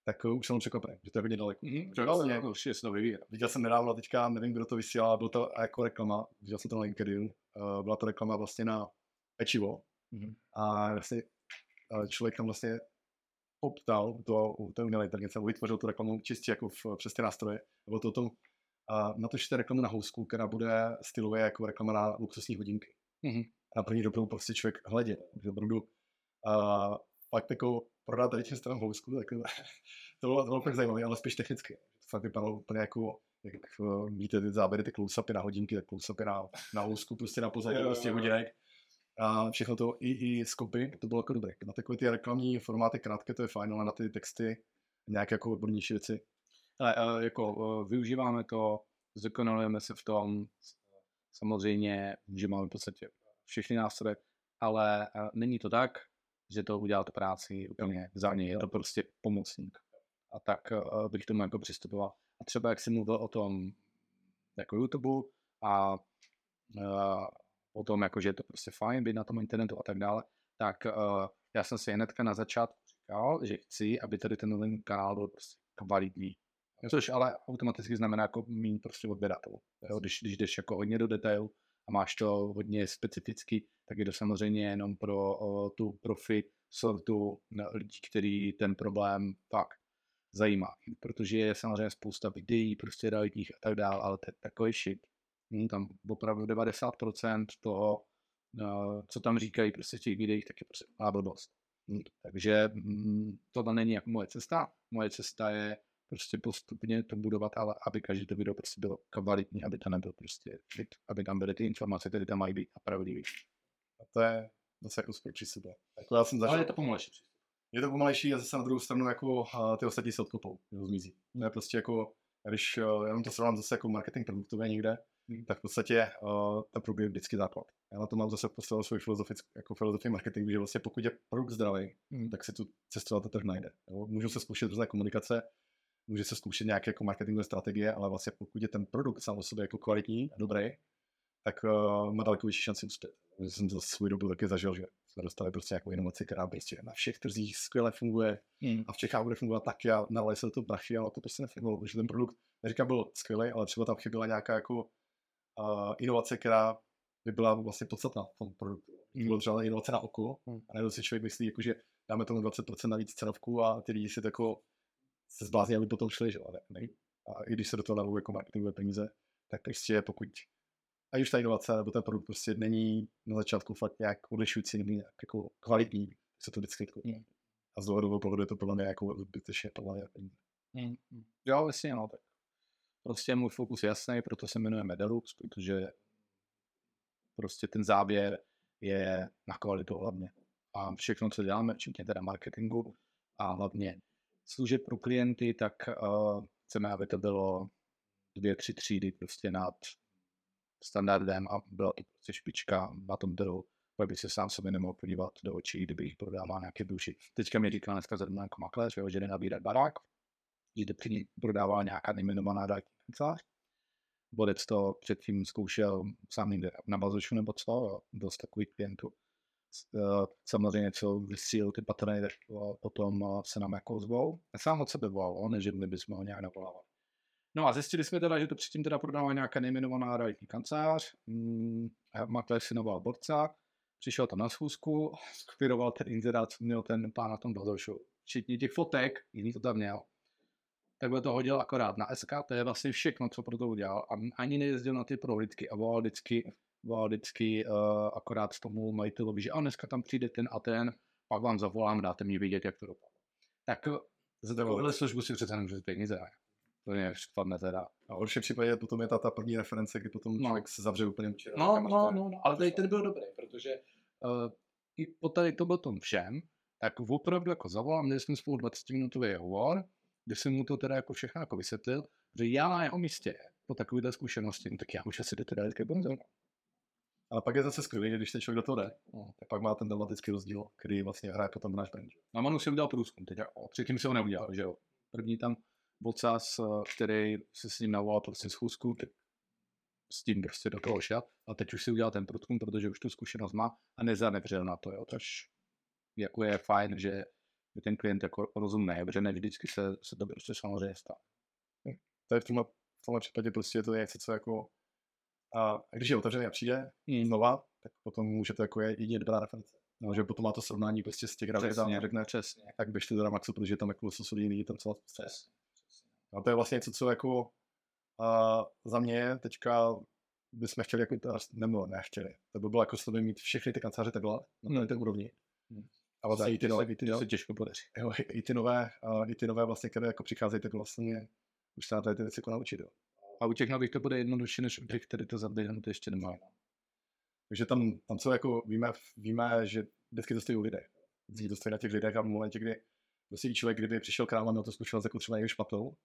tak uh, už jsem překvapený, že to je hodně daleko. Mm-hmm, vlastně, jako, určitě se to vyvíjí. Viděl jsem nedávno teďka, nevím, kdo to vysílal, byl to jako reklama, viděl jsem to na LinkedIn, byla to reklama vlastně na pečivo mm-hmm. a vlastně člověk tam vlastně optal to, té umělé inteligence, nebo vytvořil tu reklamu čistě jako v, přes ty nástroje, nebo to tom, a natočíte reklamu na housku, která bude stylově jako reklama na luxusní hodinky. Mm-hmm. A na první dobrou prostě člověk hledě, že opravdu a fakt jako prodat tady těm stranám housku, tak [LAUGHS] to bylo, to bylo fakt zajímavé, ale spíš technicky. To fakt vypadalo úplně jako, jak víte, ty záběry, ty close na hodinky, tak close na, na housku, prostě na pozadí prostě hodinek a všechno to i, i skopy, to bylo jako dobré. Na takové ty reklamní formáty krátké to je fajn, ale na ty texty nějaké jako odbornější věci. Ale jako využíváme to, zdokonalujeme se v tom, samozřejmě, že máme v podstatě všechny nástroje, ale není to tak, že to udělá tu práci úplně za něj, je to prostě pomocník. A tak bych tomu jako přistupoval. A třeba jak jsem mluvil o tom jako YouTube a o tom, jako, že je to prostě fajn být na tom internetu a tak dále, tak uh, já jsem si hnedka na začátku říkal, že chci, aby tady ten nový kanál byl prostě kvalitní. Což ale automaticky znamená jako mít prostě odběratelů. Když, když jdeš jako hodně do detailu, a máš to hodně specificky, tak je to samozřejmě jenom pro o, tu profi sortu lidí, který ten problém fakt zajímá. Protože je samozřejmě spousta videí, prostě realitních a tak dále, ale to je takový shit. Hm, tam opravdu 90% toho, uh, co tam říkají prostě v těch videích, tak je prostě blbost. Hm, takže hm, tohle není jako moje cesta. Moje cesta je prostě postupně to budovat, ale aby každý to video prostě bylo kvalitní, aby to nebyl prostě fit, aby tam byly ty informace, které tam mají být a pravdivý. A to je zase jako super přístup. Jako já jsem zažil, ale je to pomalejší Je to pomalejší a zase na druhou stranu jako uh, ty ostatní se odkopou, zmizí. To je prostě jako, když uh, já to srovnám zase jako marketing produktově někde. Tak v podstatě uh, ten produkt je vždycky základ. Já na to mám zase postavil svůj filozofickou jako filozofii marketingu, že vlastně pokud je produkt zdravý, hmm. tak si tu cestu na to trh najde. Jo? Můžu se zkoušet různé komunikace, může se zkoušet nějaké jako marketingové strategie, ale vlastně pokud je ten produkt sám o sobě jako kvalitní a dobrý, tak uh, má daleko vyšší šanci uspět. Já jsem to svůj dobu taky zažil, že jsme dostali prostě nějakou inovaci, která prostě na všech trzích skvěle funguje hmm. a v Čechách bude fungovat taky a nalej se to prachy, ale to prostě nefungovalo, protože ten produkt, neříkám, byl skvělý, ale třeba tam chyběla nějaká jako uh, inovace, která by byla vlastně podstatná v tom produktu. Hmm. Bylo třeba inovace na oko hmm. a najednou si člověk myslí, jako, že dáme tomu 20% navíc cenovku a ty lidi si jako se zblázní, aby potom šli, že ne, ne? A i když se do toho danou jako marketingové peníze, tak prostě pokud a už ta inovace nebo ten produkt prostě není na začátku fakt nějak odlišující nebo nějak jako kvalitní, se to vždycky jako, mm. a z dlouhodobého pohledu je to podle mě jako zbytečně podle mě. Mm. Jo, vlastně no, tak prostě můj fokus je jasný, proto se jmenuje Medalux, protože prostě ten závěr je na kvalitu hlavně. A všechno, co děláme, včetně teda marketingu a hlavně služeb pro klienty, tak uh, chceme, aby to bylo dvě, tři třídy prostě nad standardem a byla to prostě špička na tom trhu. Pak by se sám sobě nemohl podívat do očí, kdyby jich prodával nějaké duši. Teďka mi říká dneska zrovna jako makléř, že jde nabírat barák, jde při ní prodával nějaká nejmenovaná dátní kancelář. Bodec to předtím zkoušel sám někde na bazošu nebo co, dost takových klientů. Eh, samozřejmě, co vysíl ty patrony, tak potom eh, se nám jako zvou. Já sám od sebe volal, než by bychom ho nějak navolávali. No a zjistili jsme teda, že to předtím teda prodával nějaká nejmenovaná realitní kancelář. Hmm, makléř si noval borca, přišel tam na schůzku, [LAUGHS] skopíroval ten inzerát, měl ten pán na tom bazošu. Včetně těch fotek, jiný to tam měl. Takhle to hodil akorát na SK, to je vlastně všechno, co pro to udělal. A ani nejezdil na ty prohlídky a volal vždycky, volal vždycky uh, akorát tomu majitelovi, že a dneska tam přijde ten a ten, pak vám zavolám, dáte mi vědět, jak to dopadne. Tak za takovouhle službu si přece nemůžete peníze. To mě spadne teda. A v horším případě potom je ta, ta první reference, kdy potom no. člověk se zavře úplně včera. No, no, no, no, ale tady ten byl dobrý, protože uh, i po tady to byl tom všem, tak opravdu jako zavolám, měli jsme spolu 20 minutový hovor, kde jsem mu to teda jako všechno jako vysvětlil, že já na jeho místě po takovéhle zkušenosti, no, tak já už asi jdete dát bonzon. Ale pak je zase skvělý, když ten člověk do toho jde, no, tak pak má ten dramatický rozdíl, který vlastně hraje potom náš brand. Na Manu si udělal průzkum, teď o, předtím si ho neudělal, že jo. První tam Bocas, který se s ním navolal prostě schůzku, s tím prostě do toho šel a teď už si udělal ten průzkum, protože už tu zkušenost má a nezanevřel na to, jo, což jako je fajn, že, že ten klient jako rozumný, protože ne vždycky se, se to prostě samozřejmě stane. To je v tomhle, v tomhle případě prostě to je něco, co jako a když je otevřený a přijde mm. znova, tak potom můžete jako je jedině dobrá reference. No, že potom má to srovnání prostě z těch grafik a řekne, přesně. tak běžte do Maxu, protože tam jako jsou jiný, tam celá přesně. A to je vlastně něco, co jako a za mě teďka bychom chtěli, jako, nebo nechtěli, to by bylo jako s mít všechny ty kanceláře takhle, na té úrovni. Hmm. A vlastně i ty nové, i ty, se těžko podaří. Jo, i ty nové, uh, i ty nové vlastně, které jako přicházejí, tak vlastně už se na ty věci jako naučit. Jo. A u těch nových to bude jednodušší, než u těch, který to to ještě nemá. Takže tam, tam co jako víme, víme, že vždycky to stojí u lidé. Vždycky to stojí na těch lidech a v momentě, kdy prostě člověk, kdyby přišel k nám a měl to zkušenost jako třeba někdy špatnou,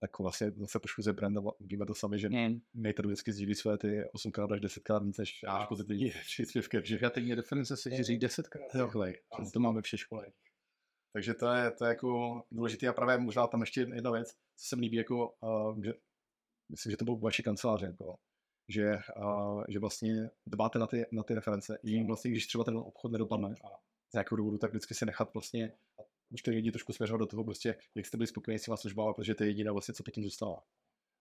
tak vlastně zase a víme to sami, že mm. nejte vždycky sdílí své ty 8krát až 10krát víc než já. pozitivní [LAUGHS] příspěvky. Negativní reference se říct 10krát rychleji. To máme vše školení. Takže to je, to je jako důležité a právě možná tam ještě jedna věc, co se mi líbí, jako, uh, že myslím, že to bylo v vaší kanceláři, jako, že, uh, že vlastně dbáte na ty, na ty reference, i vlastně, když třeba ten obchod nedopadne z nějakého důvodu, tak vždycky si nechat vlastně už ty lidi trošku směřovat do toho prostě, jak jste byli spokojeni s těma službama, protože to je jediné vlastně, co potom zůstává.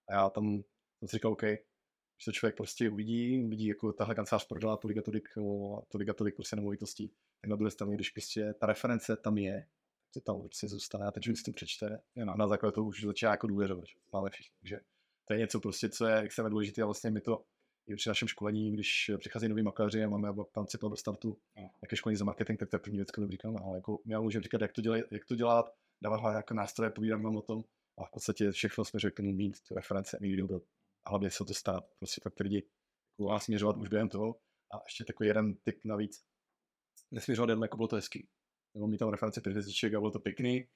A já tam jsem si říkal, OK, Když to člověk prostě uvidí, uvidí, jako tahle kancelář prodala tolik a tolik, tolik a tolik prostě nemovitostí, tak na druhé straně, když prostě ta reference tam je, to tam prostě zůstane a ten člověk si to přečte, a na základě toho už začíná jako důvěřovat, máme všichni. Takže to je něco prostě, co je extrémně důležité a vlastně my to i při našem školení, když přichází noví makléři a máme princip do startu, jaké školení za marketing, tak to je první věc, kterou říkám, ale jako já můžu říkat, jak to, dělat, jak to dělat, dávat ho jako nástroje, povídám vám o tom. A v podstatě všechno směřuje k tomu mít tu reference, mít video a hlavně se to stát, prostě fakt lidi jako směřovat už během toho. A ještě takový jeden tip navíc, nesměřovat jen jako bylo to hezký, nebo mít tam reference pět a bylo to pěkný.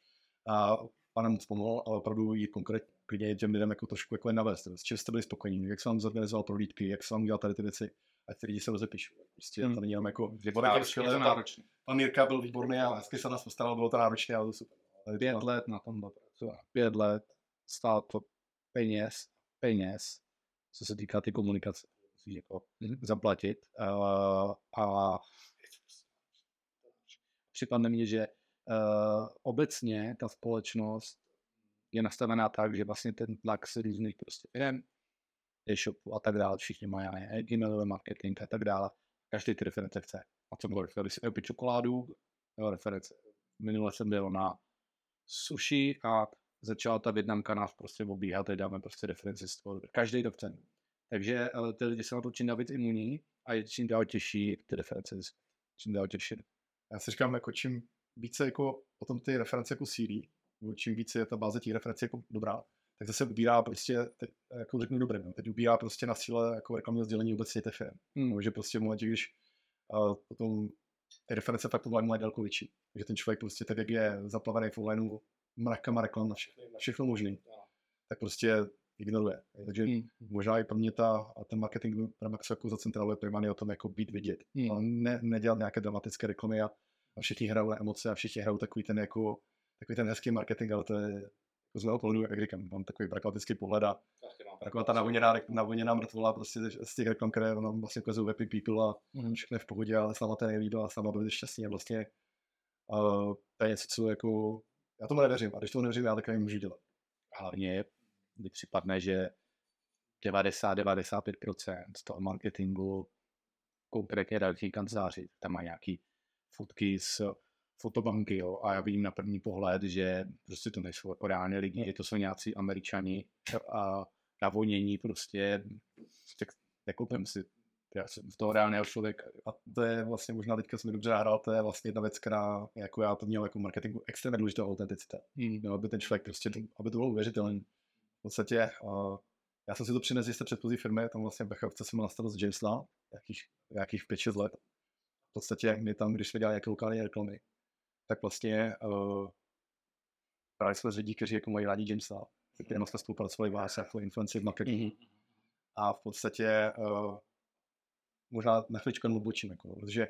A panem moc pomohl, ale opravdu jít konkrétně klidně těm lidem jako trošku jako navést, s čím jste byli spokojení, jak se vám zorganizoval prohlídky, jak se vám dělal tady ty věci, ať ty lidi se rozepíšou. Prostě hmm. to není jenom jako, je to náročné, náročné. Pan Jirka byl výborný a hezky se nás postaral, bylo to náročné, ale to super. Pět no. let na tom pracoval. Pět let, stál to peněz, peněz, co se týká ty komunikace, musíš jako hmm. zaplatit. Uh, a připadne mi, že uh, obecně ta společnost je nastavená tak, že vlastně ten tlak se různých prostě firm, e-shopu a tak dále, všichni mají e-mailový marketing a tak dále. Každý ty reference chce. A co bylo, si opít čokoládu, jo, reference. Minule jsem byl na sushi a začala ta větnamka nás prostě obíhat, teď dáme prostě referenci z toho. Každý to chce. Takže ty lidi se na to čím dál víc imuní a je čím dál těžší ty reference, čím dál těžší. Já si říkám, jako čím více jako o tom ty reference jako sílí, čím více je ta báze těch referencí jako dobrá, tak zase ubírá prostě, teď, jako řeknu dobré, no, teď ubírá prostě na síle jako reklamního sdělení vůbec těch firm. Hmm. že prostě v momentě, když uh, potom ty reference fakt online mají daleko větší. že ten člověk prostě teď, jak je zaplavený v onlineu mrakama reklam na všechno, na všechno možný, tak prostě ignoruje. Takže hmm. možná i pro mě ta, ten marketing Remax jako zacentraluje primárně o tom jako být vidět. Hmm. Ale ne, nedělat nějaké dramatické reklamy a, a všichni hrajou na emoce a všichni hrajou takový ten jako takový ten hezký marketing, ale to je jako z mého pohledu, jak říkám, mám takový pragmatický pohled a taková ta navoněná, navoněná mrtvola prostě z těch reklam, které nám vlastně ukazují happy people a mm. všechno je v pohodě, ale sama to nejlíbí a sama bude šťastný a vlastně uh, to je něco, co jako, já tomu nevěřím a když tomu nevěřím, já tak můžu dělat. Hlavně mi připadne, že 90-95% z toho marketingu konkrétně další kanceláři, tam má nějaký fotky s fotobanky, jo, a já vidím na první pohled, že prostě to nejsou jako reálně lidi, to jsou nějací američani a navonění prostě, tak nekoupím si já jsem z toho reálného člověka. A to je vlastně možná teďka jsem mi dobře hrál, to je vlastně jedna věc, která jako já to měl jako marketingu extrémně důležitou autenticita. Hmm. No, aby ten člověk prostě, aby to bylo uvěřitelné. V podstatě uh, já jsem si to přinesl z té předchozí firmy, tam vlastně Bechovce jsem měl na starost Jamesa, jakých, jakých 5-6 let. V podstatě my tam, když jsme dělali nějaké lokální reklamy, tak vlastně uh, právě jsme lidi, kteří jako mají rádi Jamesa, se kterými jsme spolupracovali vás jako influenci v marketingu. Mm-hmm. A v podstatě uh, možná na chvíličku jenom odbočím, jako, protože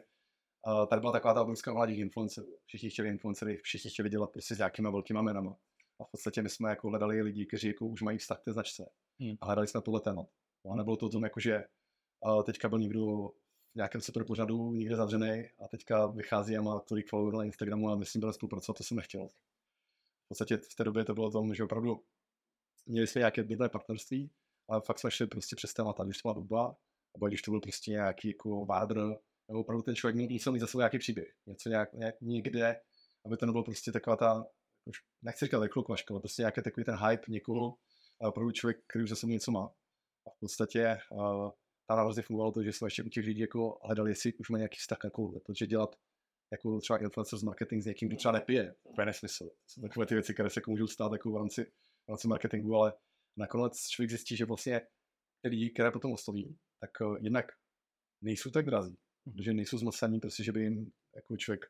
uh, tady byla taková ta obrovská mladých influencerů. Všichni chtěli influencery, všichni chtěli dělat prostě s nějakýma velkýma jménama. A v podstatě my jsme jako hledali lidi, kteří jako už mají vztah k té značce. Mm. A hledali jsme tohle téma. A nebylo to o tom, jako, že uh, teďka byl někdo v nějakém super pořadu někde zavřený a teďka vychází a má tolik followerů na Instagramu a myslím, že spolupracovat, to jsem nechtěl. V podstatě v té době to bylo tom, že opravdu měli jsme nějaké bydlé partnerství, ale fakt jsme šli prostě přes témata, když to byla doba, nebo když to byl prostě nějaký jako vádr, nebo opravdu ten člověk musel mít za sebou nějaký příběh, něco nějak, nějak někde, aby to nebylo prostě taková ta, nechci říkat reklokovačka, ale prostě nějaký takový ten hype někoho, a opravdu člověk, který už za sebou něco má. A v podstatě uh, tam hrozně fungovalo to, že jsme ještě u těch lidí jako hledali, jestli už má nějaký vztah na koule, protože dělat jako třeba influencer z marketing s někým, kdo třeba nepije, to je nesmysl. Jsou takové ty věci, které se jako můžou stát jako v rámci, v rámci marketingu, ale nakonec člověk zjistí, že vlastně ty lidi, které potom osloví, tak uh, jednak nejsou tak drazí, mhm. protože nejsou zmocený, prostě, že by jim jako člověk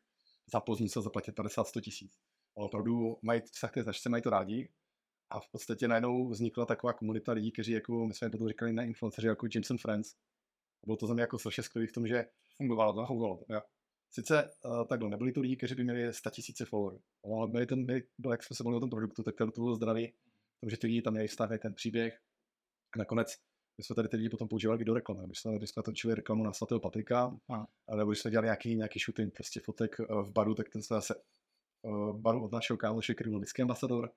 za se zaplatit 50-100 tisíc. Ale opravdu mají vztah té značce, mají to rádi a v podstatě najednou vznikla taková komunita lidí, kteří jako, my jsme to říkali na influenceři jako James and Friends. A bylo to za mě jako strašně skvělý v tom, že fungovalo to. Fungovalo to, jo. Sice uh, takhle, nebyli to lidi, kteří by měli 100 tisíce followerů, ale byli ten, byli, jak jsme se bavili o tom produktu, tak to bylo zdraví, protože ty lidi tam měli vztah ten příběh. A nakonec my jsme tady ty lidi potom používali do reklamy. My jsme, když jsme točili reklamu na svatého Patrika, a. nebo když jsme dělali nějaký, nějaký shooting prostě fotek uh, v baru, tak ten jsme zase uh, baru od našeho kámoše, který byl vždycky ambasador,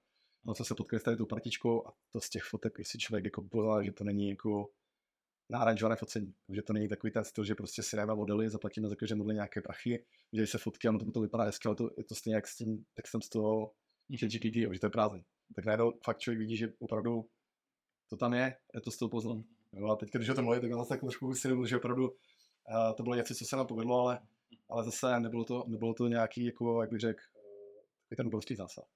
No, co se potkali s tady tou partičkou a to z těch fotek, jestli člověk jako byla, že to není jako naranžované focení. Takže to není takový ten styl, že prostě si dáme modely, zaplatíme za každé modely nějaké prachy, viděli se fotky, ano, to, to vypadá hezky, ale to, je to stejně jak s tím textem z toho GPT, že to je prázdný. Tak najednou fakt člověk vidí, že opravdu to tam je, je to styl poznat. Jo, a teď, když o tom mluvím, tak zase tak trošku si že opravdu uh, to bylo něco, co se nám povedlo, ale, ale zase nebylo to, nebylo to nějaký, jako, jak bych řekl, ten obrovský zásah.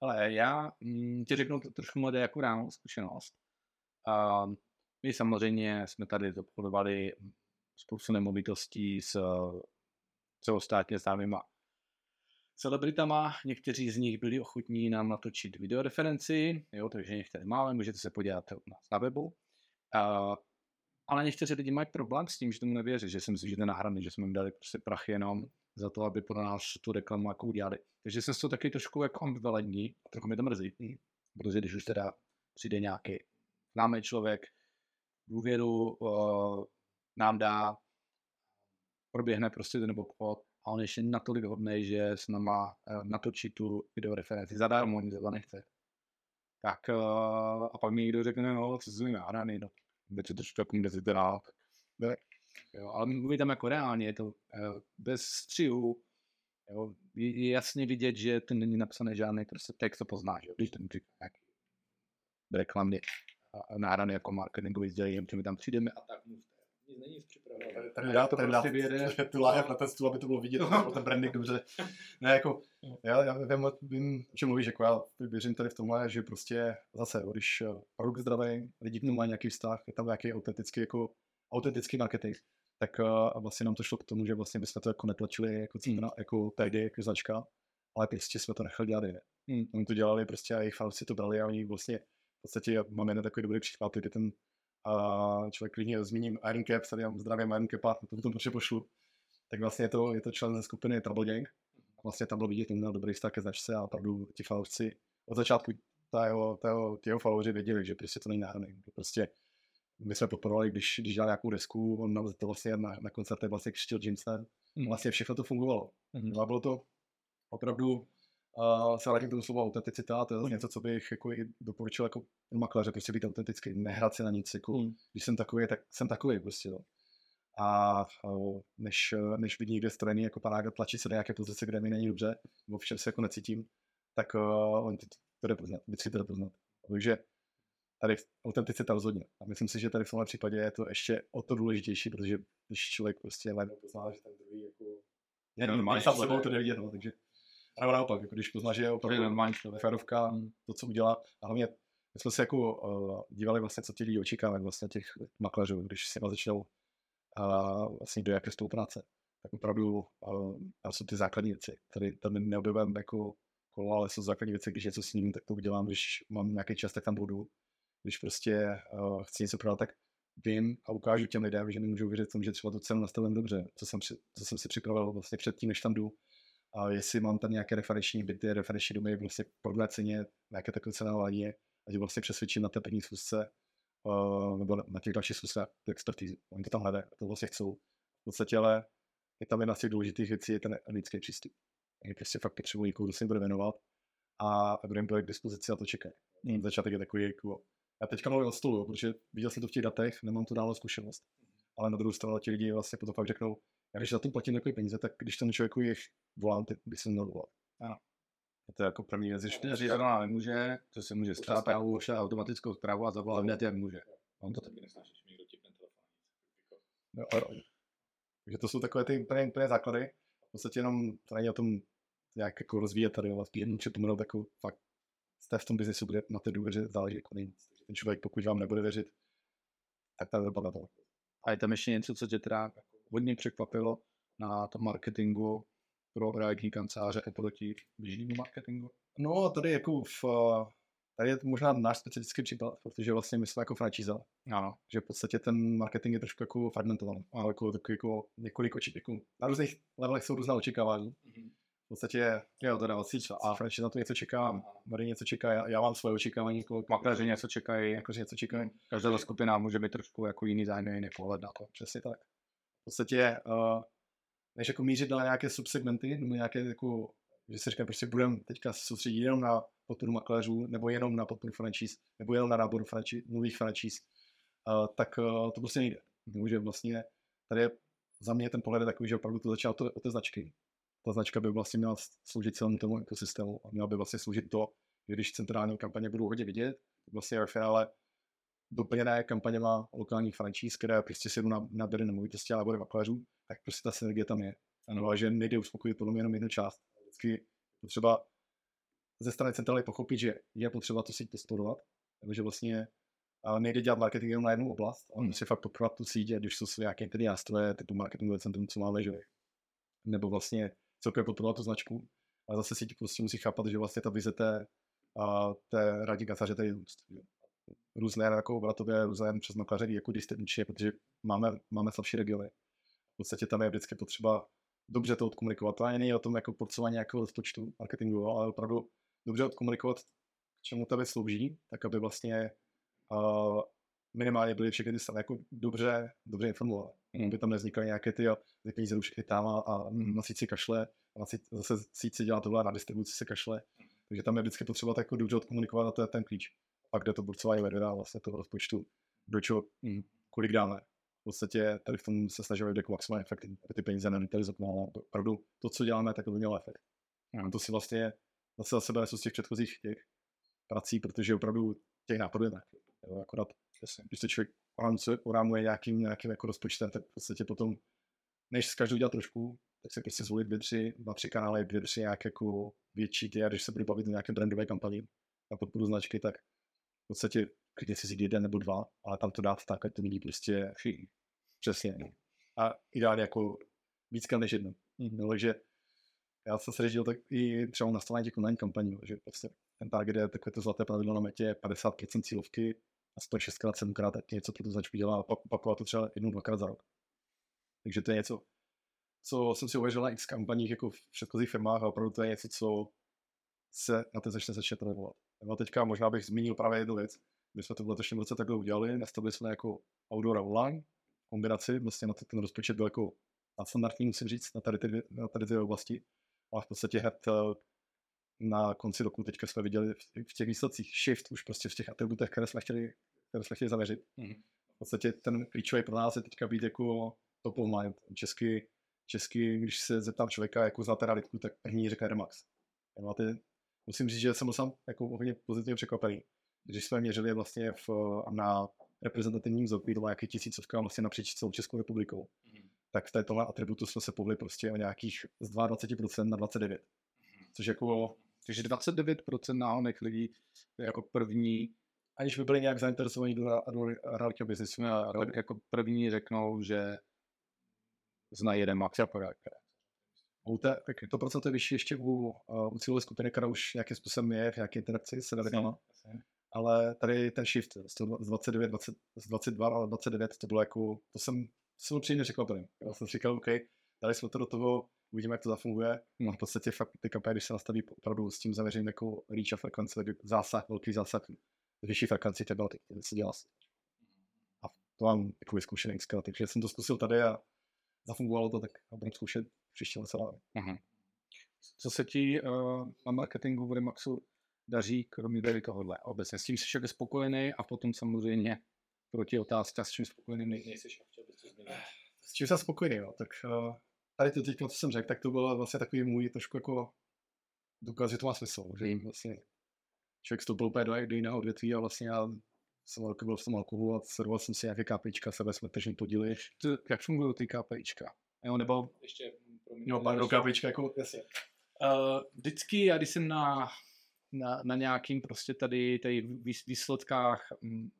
Ale já mm, ti řeknu to trošku mladé jako ráno zkušenost. Uh, my samozřejmě jsme tady obchodovali spoustu nemovitostí s celostátně známýma celebritama. Někteří z nich byli ochotní nám natočit videoreferenci, jo, takže některé máme, můžete se podívat na webu. Uh, ale někteří lidi mají problém s tím, že tomu nevěří, že si myslí, že to nahraný, že jsme jim dali prostě prachy jenom za to, aby pro nás tu reklamu jako udělali. Takže jsem to taky trošku jako ambivalentní trochu mi to mrzí, protože když už teda přijde nějaký známý člověk, důvěru uh, nám dá, proběhne prostě ten obchod a on ještě natolik hodný, že s náma uh, natočí tu videoreferenci zadarmo, nic za nechce. Tak uh, a pak mi někdo řekne, no, co jsi nahraný, no, to trošku jako kde si teda, jo, ale mluví tam jako reálně, je to uh, bez střihu, jo, je, jasně vidět, že to není napsaný žádný prostě text, to poznáš, jo, když ten říká nějaký reklamně náhrany jako marketingový sdělení, že my tam přijdeme a tak mluvte. Nic není připraveno. Tady dá to, prostě [LAUGHS] tu láhev na ten stůl, aby to bylo vidět, no. ten branding dobře. Ne, jako, já, já vím, vím, o čem mluvíš, jako já věřím tady v tomhle, že prostě zase, když eh, produkt zdravý, lidi k němu mají nějaký vztah, je tam nějaký autentický, jako autentický marketing, tak uh, vlastně nám to šlo k tomu, že vlastně bychom to jako netlačili jako, címna, jako tehdy, jako značka, ale prostě jsme to nechali dělat jinak. Hmm. Oni to dělali prostě a jejich fanoušci to brali a oni vlastně podstatě mám jeden takový dobrý příklad, kdy ten a člověk klidně zmíním Iron Cap, tady mám zdravím Iron Capa, to potom prostě pošlu. Tak vlastně je to, je to člen ze skupiny Trouble Gang. Vlastně tam bylo vidět, měl dobrý vztah ke značce a opravdu ti fanoušci od začátku ta jeho, ta jeho, ty jeho followeri věděli, že prostě to není náhradný. Prostě my jsme podporovali, když, když dělal nějakou desku, on nám to vlastně na, na koncertech vlastně křtil Jameson. Mm. Vlastně všechno to fungovalo. Mm. A bylo to opravdu Uh, se vrátím k tomu slovu autenticita, to je zase něco, co bych jako i doporučil jako makléře, prostě být autentický, nehrát si na nic, jako, hmm. když jsem takový, tak jsem takový prostě, no. A uh, než, než vidí někde straný jako panága tlačí se do nějaké pozice, kde mi není dobře, nebo v čem se jako necítím, tak uh, on to jde poznat, vždycky to jde poznat. Takže tady autenticita rozhodně. A myslím si, že tady v tomhle případě je to ještě o to důležitější, protože když člověk prostě najednou pozná, že ten druhý jako je normální, sám sebou to nevidět, no, takže a naopak, jako když poznáš, že je opravdu normální férovka, hmm. to, co udělá. A hlavně my jsme se jako uh, dívali vlastně, co ti lidi očekávají vlastně těch makléřů, když si začnou uh, vlastně do jaké spolupráce. Tak opravdu uh, jsou ty základní věci. Tady, tady neobjevujeme jako kolo, ale jsou základní věci, když něco s ním, tak to udělám, když mám nějaký čas, tak tam budu. Když prostě uh, chci něco prodat, tak vím a ukážu těm lidem, že nemůžu věřit tomu, že třeba to cenu nastavím dobře, co jsem, co jsem si připravil vlastně předtím, než tam jdu a jestli mám tam nějaké referenční byty, referenční domy vlastně po druhé ceně, na jaké takové cené ladině, a že vlastně přesvědčím na té první schůzce, uh, nebo na těch dalších schůzkách tu expertizu. Oni to tam hledají, to vlastně chcou. V podstatě ale je tam jedna z těch důležitých věcí, je ten lidský přístup. Oni prostě fakt potřebují kdo se jim bude věnovat a, a kdo jim bude k dispozici a to čekají. Hmm. Začátek je takový, jako, já teďka mluvím od stolu, protože viděl jsem to v těch datech, nemám tu dále zkušenost. Ale na druhou stranu ti lidi vlastně potom fakt řeknou, já když za tím platím takové peníze, tak když ten člověku jich volám, tak by se měl volat. Ano. Je to jako první věc, když říct, že ona nemůže, to se může stát, zprávu, ušel automatickou zprávu a zavolat hned, jak může. On to taky nesnášíš, někdo tipne telefon. No, Takže to jsou takové ty úplně, úplně základy. V podstatě jenom to není o tom nějak jako rozvíjet tady vlastně jednoduše to mluvil takovou fakt jste v tom biznesu, bude na té důvěře záleží jako nejvíc. Ten člověk, pokud vám nebude věřit, tak ta na to. A je tam ještě něco, co tě teda hodně překvapilo na tom marketingu pro realitní kanceláře oproti běžnému marketingu? No, tady jako v, tady je to možná náš specifický případ, protože vlastně my jsme jako franchise. Ano. Že v podstatě ten marketing je trošku jako fragmentovaný. Má jako, takový jako několik očí, jako na různých levelech jsou různá očekávání. Mm-hmm. V podstatě, jo, to dá a franchise na to něco čeká, Mary něco čeká, já, já mám svoje očekávání, jako makléři něco čekají, jako něco čekají. Každá skupina může být trošku jako jiný zájem, jiný pohled na to. Přesně tak podstatě, uh, než jako mířit na nějaké subsegmenty, nebo nějaké jako, že se říká, prostě budeme teďka soustředit jenom na podporu makléřů, nebo jenom na podporu franchise, nebo jenom na nábor franchise, nových franchise. uh, tak uh, to prostě nejde. že vlastně tady je za mě ten pohled je takový, že opravdu to začíná od té značky. Ta značka by vlastně měla sloužit celému tomu ekosystému a měla by vlastně sloužit to, že když centrální kampaně budou hodně vidět, vlastně ve finále doplněné kampaněma lokálních franšíz, které prostě si jdou na, na běry nemovitosti a nebo makléřů, tak prostě ta synergie tam je. Ano, a že nejde uspokojit podle mě jenom jednu část. Vždycky potřeba ze strany centrály pochopit, že je potřeba to síť testovat, takže vlastně nejde dělat marketing jenom na jednu oblast, ale musí fakt podporovat tu síť, když jsou nějaké tedy nástroje typu marketingové centrum, co máme, že nebo vlastně celkově podporovat tu značku, ale zase síť prostě musí chápat, že vlastně ta vize té, a té radí tady růst. Růst nejen jako obratově, růst nejen přes makléření jako distribučně, protože máme, máme slabší regiony. V podstatě tam je vždycky potřeba dobře to odkomunikovat. To není o tom jako porcování nějakého rozpočtu marketingu, ale opravdu dobře odkomunikovat, k čemu ta věc slouží, tak aby vlastně uh, minimálně byly všechny ty jako dobře, dobře informované. Aby tam nevznikaly nějaké ty, ty peníze všechny tam a, a na síť si kašle, a síť, zase síť si dělá tohle, na distribuci se kašle. Takže tam je vždycky potřeba tak jako dobře odkomunikovat a to je ten klíč. Pak jde to porcování vedena vlastně toho rozpočtu, do čeho, mm, kolik dáme. V podstatě tady v tom se snažíme jako maximálně efektivní, aby ty peníze nenutily ale opravdu to, co děláme, tak to by mělo efekt. A to si vlastně zase za sebe nesu z těch předchozích těch prací, protože opravdu těch nápadů je akorát, když se člověk orámuje nějakým, nějakým jako rozpočtem, tak v podstatě potom, než z každou dělat trošku, tak se prostě zvolit dvě, tři, dva, tři kanály, dvě, tři nějak jako větší ty, a když se bude bavit o nějaké brandové kampani na podporu značky, tak v podstatě klidně si vzít jeden nebo dva, ale tam to dát tak, ať to vidí prostě všichni. Přesně. A ideálně jako víc než jedno. Mm-hmm. No, takže já jsem se řešil tak i třeba nastavení těch online kampaní, že prostě ten target je takové to zlaté pravidlo na metě 50% cílovky a 106 krát 7 krát něco pro tu značku dělá a opakovat to třeba jednou, dvakrát za rok. Takže to je něco, co jsem si uvěřil na x kampaních jako v předchozích firmách a opravdu to je něco, co se na té začne začne trénovat. A teďka možná bych zmínil právě jednu věc. My jsme to v letošním roce takhle udělali, nastavili jsme jako outdoor online kombinaci, vlastně na to ten rozpočet byl jako standardní, musím říct, na tady ty, na tady ty oblasti. A v podstatě hned eh, na konci roku teďka jsme viděli v těch výsledcích shift už prostě v těch atributech, které jsme chtěli, které jsme chtěli zaměřit. Mm-hmm. V podstatě ten klíčový pro nás je teďka být jako top of mind. Česky, česky když se zeptám člověka, jako znáte realitku, tak první řekne Remax. No a ty, musím říct, že jsem sám jako hodně pozitivně překvapený. Když jsme měřili vlastně v, na reprezentativním vzorku, to má nějaký tisícovka vlastně napříč celou Českou republikou. Mm-hmm. Tak v této atributu jsme se pohli prostě o nějakých z 22% na 29%. Mm-hmm. Což jako takže 29% náhonek lidí jako první, aniž by byli nějak zainteresovaní do, do reality biznesu, jako první řeknou, že znají jeden max a U té, to. procento je vyšší ještě u, uh, u cílové skupiny, která už nějakým způsobem je v nějaké interakci se lidma. Ale tady ten shift z 29, 20, z 22 na 29, to bylo jako, to jsem, jsem upřímně překvapený. Já jsem říkal, OK, dali jsme to do toho uvidíme, jak to zafunguje. No v podstatě fakt ty kampaně, když se nastaví opravdu s tím zaměřením jako reach a frekvence, zásah, velký zásah, vyšší frekvenci tebelty, který se dělá. A to mám jako vyzkoušený skill, takže jsem to zkusil tady a zafungovalo to, tak budu zkoušet příště zase uh-huh. Co se ti uh, na marketingu v Remaxu daří, kromě tady tohohle obecně? S tím jsi však spokojený a potom samozřejmě proti otázka, s čím spokojený nejsi to. S čím jsem spokojený, no, tak uh, tady to teď, co jsem řekl, tak to bylo vlastně takový můj trošku jako důkaz, že to má smysl, že mm. vlastně člověk vstoupil úplně do, do jiného odvětví a vlastně já jsem byl v tom alkoholu a servoval jsem si nějaké KPIčka, sebe jsme tržní podíly. To, jak fungují ty KPIčka? Jo, nebo ještě... Jo, pár do KPIčka, jako jasně. Uh, vždycky, já když jsem na, na, na nějakým prostě tady, tady výsledkách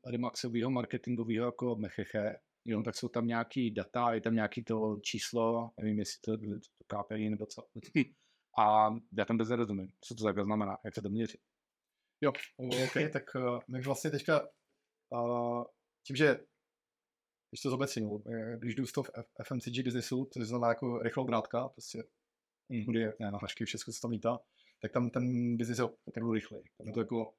Remaxového marketingového jako mecheche, jo, tak jsou tam nějaký data, je tam nějaký to číslo, nevím, jestli to, to, to KPI nebo co. A já tam bez nerozumím, co to takhle znamená, jak se to měří. Jo, OK, tak uh, my vlastně teďka uh, tím, že když to zobecním, když jdu z toho FMCG businessu, to znamená jako rychlou brátka, prostě mm. kudy na hašky, všechno se tam lítá, tak tam ten business je opravdu rychlý. Tam je to jako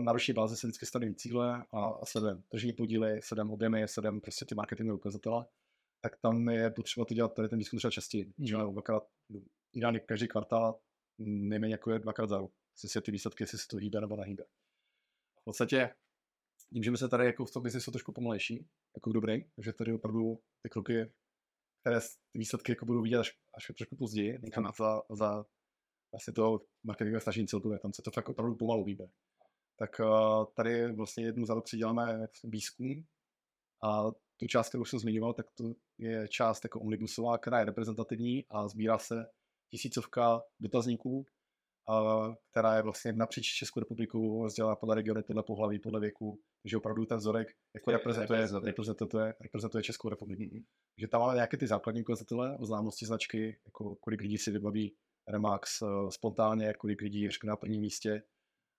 na roční bázi se vždycky stanovím cíle a, a sledujeme tržní podíly, sledujeme objemy, sledujeme prostě ty marketingové ukazatele, tak tam je potřeba to dělat tady ten výzkum třeba častěji. Mm. dvakrát, ideálně každý kvartál, nejméně jako je dvakrát za rok. Jestli si ty výsledky, jestli se to hýbe nebo nehýbe. V podstatě tím, že my se tady jako v tom biznesu trošku pomalejší, jako dobrý, takže tady opravdu ty kroky, které ty výsledky jako budou vidět až, až trošku později, někam za, za vlastně to marketingové snažení celkově, tam se to fakt opravdu pomalu výbe. Tak uh, tady vlastně jednu za rok si děláme výzkum a tu část, kterou jsem zmiňoval, tak to je část jako omnibusová, která je reprezentativní a sbírá se tisícovka dotazníků, a, která je vlastně napříč Českou republiku rozdělena podle regionu, podle pohlaví, podle věku, takže opravdu ten vzorek jako reprezentuje, reprezentuje, reprezentuje Českou republiku. Mm-hmm. Takže tam máme nějaké ty základní ukazatele o známosti značky, jako kolik lidí si vybaví Remax uh, spontánně, kolik lidí řekne na prvním místě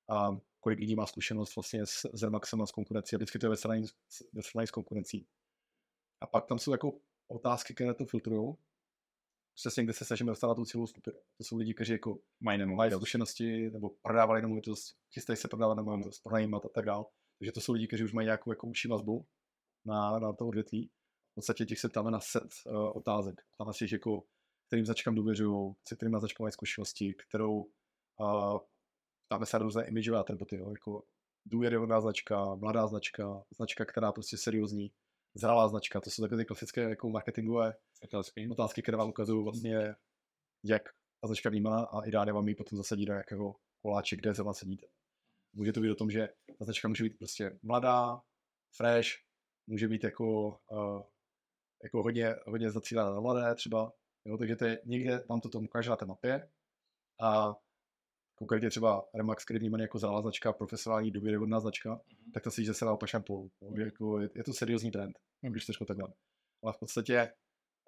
a kolik lidí má zkušenost vlastně s, s Remaxem a s konkurencí a vždycky to je ve srovnání, ve srovnání s konkurencí. A pak tam jsou jako otázky, které to filtrují, přesně kde se snažíme dostat na tu cílovou skupinu. To jsou lidi, kteří jako mají, nebo mají zkušenosti, nebo prodávali nemovitost, chystají se prodávat nemovitost, pronajímat a tak dále. Takže to jsou lidi, kteří už mají nějakou jako užší vazbu na, na to odvětví. V podstatě těch se ptáme na set uh, otázek. Ptáme se jako, kterým značkám důvěřují, se kterými značkami mají zkušenosti, kterou uh, ptáme se na různé imidžové atributy, jo, jako důvěryhodná značka, mladá značka, značka, která prostě seriózní, zralá značka, to jsou takové ty klasické jako marketingové otázky, otázky které vám ukazují vlastně, jak ta značka vnímá a ideálně vám ji potom zasadí do nějakého koláče, kde zrovna sedíte. Může to být o tom, že ta značka může být prostě mladá, fresh, může být jako, uh, jako hodně, hodně zacílená na mladé třeba, jo, takže to je, někde vám to tomu ukáže na té mapě a konkrétně třeba Remax, který vnímaný jako zralá značka, profesionální důvěryhodná značka, mm-hmm. tak to si že se na opačném polu. Mm-hmm. Jako je, je, to seriózní trend, mm-hmm. když to řeknu takhle. Ale v podstatě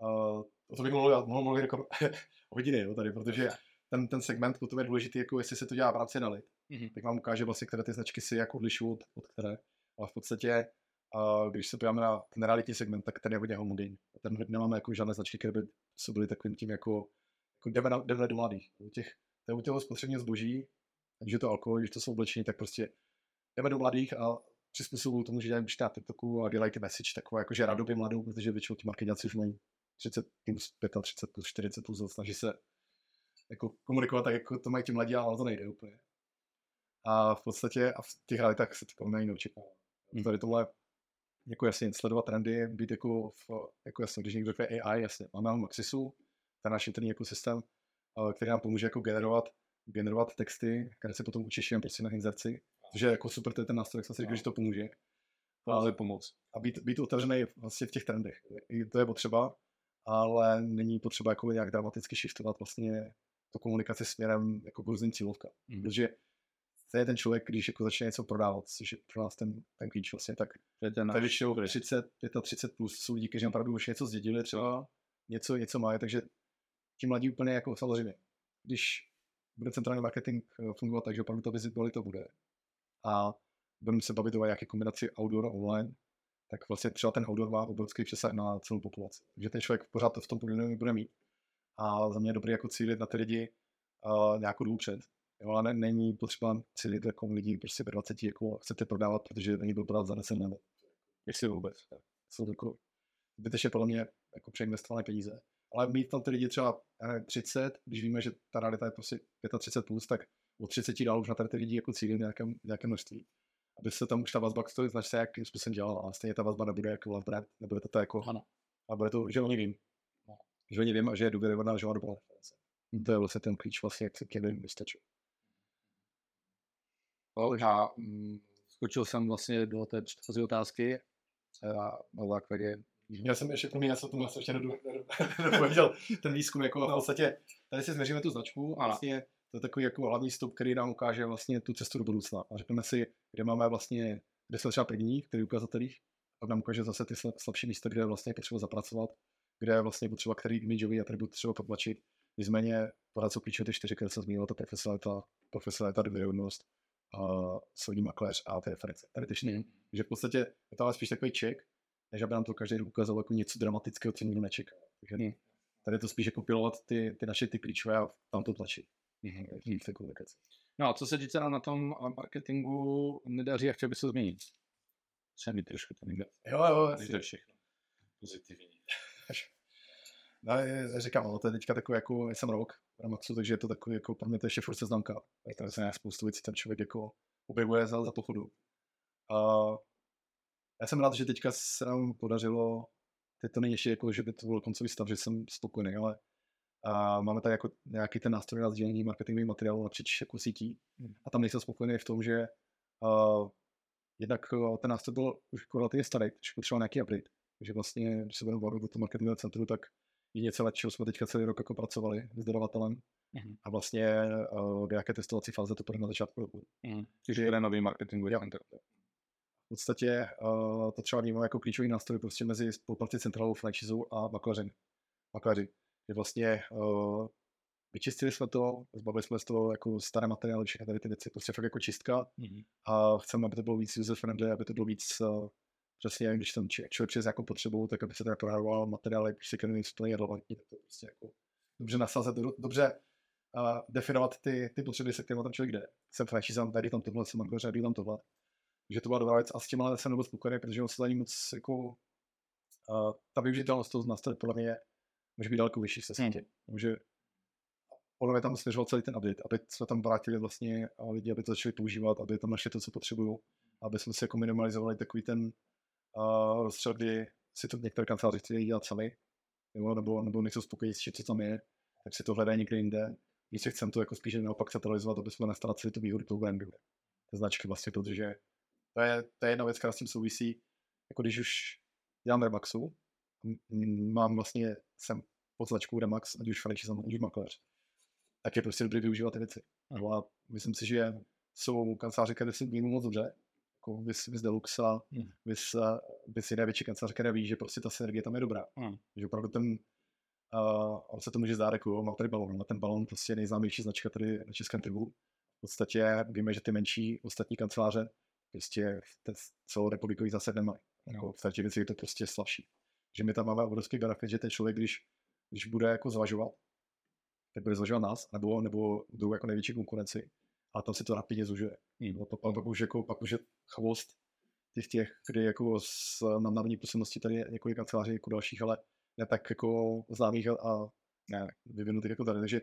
uh, o to bych mohl, mohl mluvit jako [LAUGHS] hodiny jo, tady, protože ten, ten segment potom je důležitý, jako jestli se to dělá v rámci analyt, mm-hmm. tak vám ukáže vlastně, které ty značky si jako odlišují od, od které. Ale v podstatě, uh, když se podíváme na ten realitní segment, tak ten je hodně homogenní. Ten nemáme jako žádné značky, které by se byly takovým tím jako, jako jdeme, na, jdeme do mladých. Těch to je u toho spotřebního zboží, takže to alkohol, když to jsou oblečení, tak prostě jdeme do mladých a přizpůsobují tomu, že dělají na TikToku a dělají ty message takovou jakože radoby mladou, protože většinou ti marketáci už mají 30 plus 35 plus 40 plus, snaží se jako komunikovat tak, jako to mají ti mladí, ale to nejde úplně. A v podstatě a v těch realitách se to mají naučit. Hmm. Tady tohle jako jasně sledovat trendy, být jako, v, jako jasně, když někdo řekne AI, jasně, máme Maxisu, ten náš interní ekosystém, který nám pomůže jako generovat, generovat texty, které se potom učešíme prostě na inzerci, což je jako super, to je ten nástroj, jak jsem si říkal, že to pomůže. Ale pomoc. A být, být otevřený vlastně v těch trendech. I to je potřeba, ale není potřeba jako nějak dramaticky shiftovat vlastně tu komunikaci směrem jako k různým cílovkám. Mm. Protože to je ten člověk, když jako začne něco prodávat, což je pro nás ten, ten klíč vlastně, tak to je ten náš většinou 30, 35 plus jsou lidi, kteří opravdu už něco zdědili, třeba něco, něco mají, takže ti mladí úplně jako samozřejmě, když bude centrální marketing eh, fungovat tak, že opravdu to to bude a budeme se bavit o jaké kombinaci outdoor a online, tak vlastně třeba ten outdoor má obrovský přesah na celou populaci. Takže ten člověk pořád v tom podvědomí bude mít. A za mě je dobré jako cílit na ty lidi uh, nějakou dobu před. Jo, ale ne, není potřeba cílit jako lidi prostě ve 20 jako chcete prodávat, protože není byl prodávat za 10 let. Jestli vůbec. Jsou to jako zbytečně podle mě jako přeinvestované peníze ale mít tam ty lidi třeba 30, když víme, že ta realita je prostě 35 plus, tak od 30 dál už na tady ty lidi jako cílit nějaké, nějaké množství. Aby se tam už ta vazba k tomu značce jakým způsobem dělala. A stejně ta vazba nebude jako love brand, nebude to, to jako, ano. a bude to, že oni vím. No. Že oni vím a že je důvěryhodná, že má dobrou To je vlastně ten klíč vlastně, jak se k něm vystačuje. No, já mm, skočil jsem vlastně do té předchozí otázky a na základě já jsem ještě, promiň, já jsem tomu ještě nedopověděl ten výzkum, jako no. v podstatě, tady si změříme tu značku a vlastně to je takový jako hlavní stup, který nám ukáže vlastně tu cestu do budoucna. A řekneme si, kde máme vlastně, kde jsme třeba první, který ukazatelích, a nám ukáže zase ty slabší místa, kde je vlastně potřeba zapracovat, kde je vlastně potřeba který imidžový atribut třeba potlačit. Nicméně pořád jsou klíčové ty čtyři, které jsem zmínil, ta profesionalita, profesionalita, důvěryhodnost, a soudní makléř a ty reference. Tady ty. Mm. že v podstatě je to ale spíš takový check, než aby nám to každý ukázal jako něco dramatického, co nikdo nečeká. Takže hmm. tady je to spíš jako pilovat ty, ty naše ty klíčové a tam to tlačit. Hmm. No a co se týče na tom marketingu nedaří, jak chtěl by se změnit? Se mi trošku to někde. Jo, jo, to je všechno. Pozitivní. No, říkám, no, to je teďka takový jako, jsem rok v Ramaxu, takže je to takový jako, pro mě to ještě furt seznamka. Tady se nějak spoustu věcí ten člověk jako objevuje za, za pochodu. A Já jsem rád, že teďka se nám podařilo, teď to není ještě jako, že by to byl koncový stav, že jsem spokojený, ale a máme tady jako nějaký ten nástroj na sdílení marketingových materiálů napříč jako sítí hmm. a tam nejsem spokojený v tom, že uh, jednak uh, ten nástroj byl už jako relativně starý, takže potřeboval nějaký update. Takže vlastně, když se budeme bavit o tom marketingovém centru, tak je něco lepšího jsme teďka celý rok jako pracovali s dodavatelem mm. a vlastně uh, do jaké testovací fáze to bude na začátku roku. Mm. Takže je nový marketingový center. V podstatě uh, to třeba vnímám jako klíčový nástroj prostě mezi spolupráci centrálou, franchisou a makléřem. Makléři. Je vlastně uh, vyčistili jsme to, zbavili jsme z toho jako staré materiály, všechny tady ty věci, prostě fakt jako čistka mm-hmm. a chceme, aby to bylo víc user friendly, aby to bylo víc uh, přesně, když tam člověk přes nějakou potřebu, tak aby se teda prodával materiály, prostě, které nejsou plně relevantní, tak to prostě jako dobře nasazet, dobře uh, definovat ty, ty potřeby, se kterými tam člověk jde. Jsem franchise, tady tam tohle, jsem makléř, tady tam tohle. Takže to byla dobrá věc a s tím ale jsem nebyl spokojený, protože on se za ní moc jako uh, ta využitelnost toho nástroje podle mě může být daleko vyšší se hmm. Takže podle mě tam směřoval celý ten update, aby jsme tam vrátili vlastně lidi, aby to začali používat, aby tam našli to, co potřebují, aby jsme si jako minimalizovali takový ten uh, rozstřel, kdy si to některé kanceláře chtějí dělat sami, nebo, nebo, nebo nejsou spokojení s co tam je, tak si to hledají někde jinde. Když chcem to jako spíše naopak centralizovat, aby jsme nestráceli to výhody toho brandu, značky vlastně, protože to je, to je jedna věc, která s tím souvisí. Jako když už dělám Remaxu, mám vlastně, jsem pod značkou Remax, ať už franchise, ať už makléř, tak je prostě dobrý využívat ty věci. No a myslím si, že jsou kanceláře, které si vnímou moc dobře, jako vys, vys Deluxa, hmm. vys, vys jiné větší kanceláře, které ví, že prostě ta synergie tam je dobrá. Hmm. Že opravdu ten, uh, on se to může zdát jako, mám tady balon, ale ten balon prostě je nejznámější značka tady na českém trhu. V podstatě víme, že ty menší ostatní kanceláře prostě celou republikový zase nemají. Jako v té věci je to prostě slabší. Že my tam máme obrovský benefit, že ten člověk, když, když bude jako zvažovat, tak bude zvažovat nás, nebo, nebo druhou jako největší konkurenci, a tam se to rapidně zužuje. Hmm. No, to pak, pak, už jako, pak už je chvost těch těch, kdy jako s nadnárodní působností tady je několik kanceláří jako dalších, ale ne tak jako známých a, a ne, vyvinutých jako tady. Takže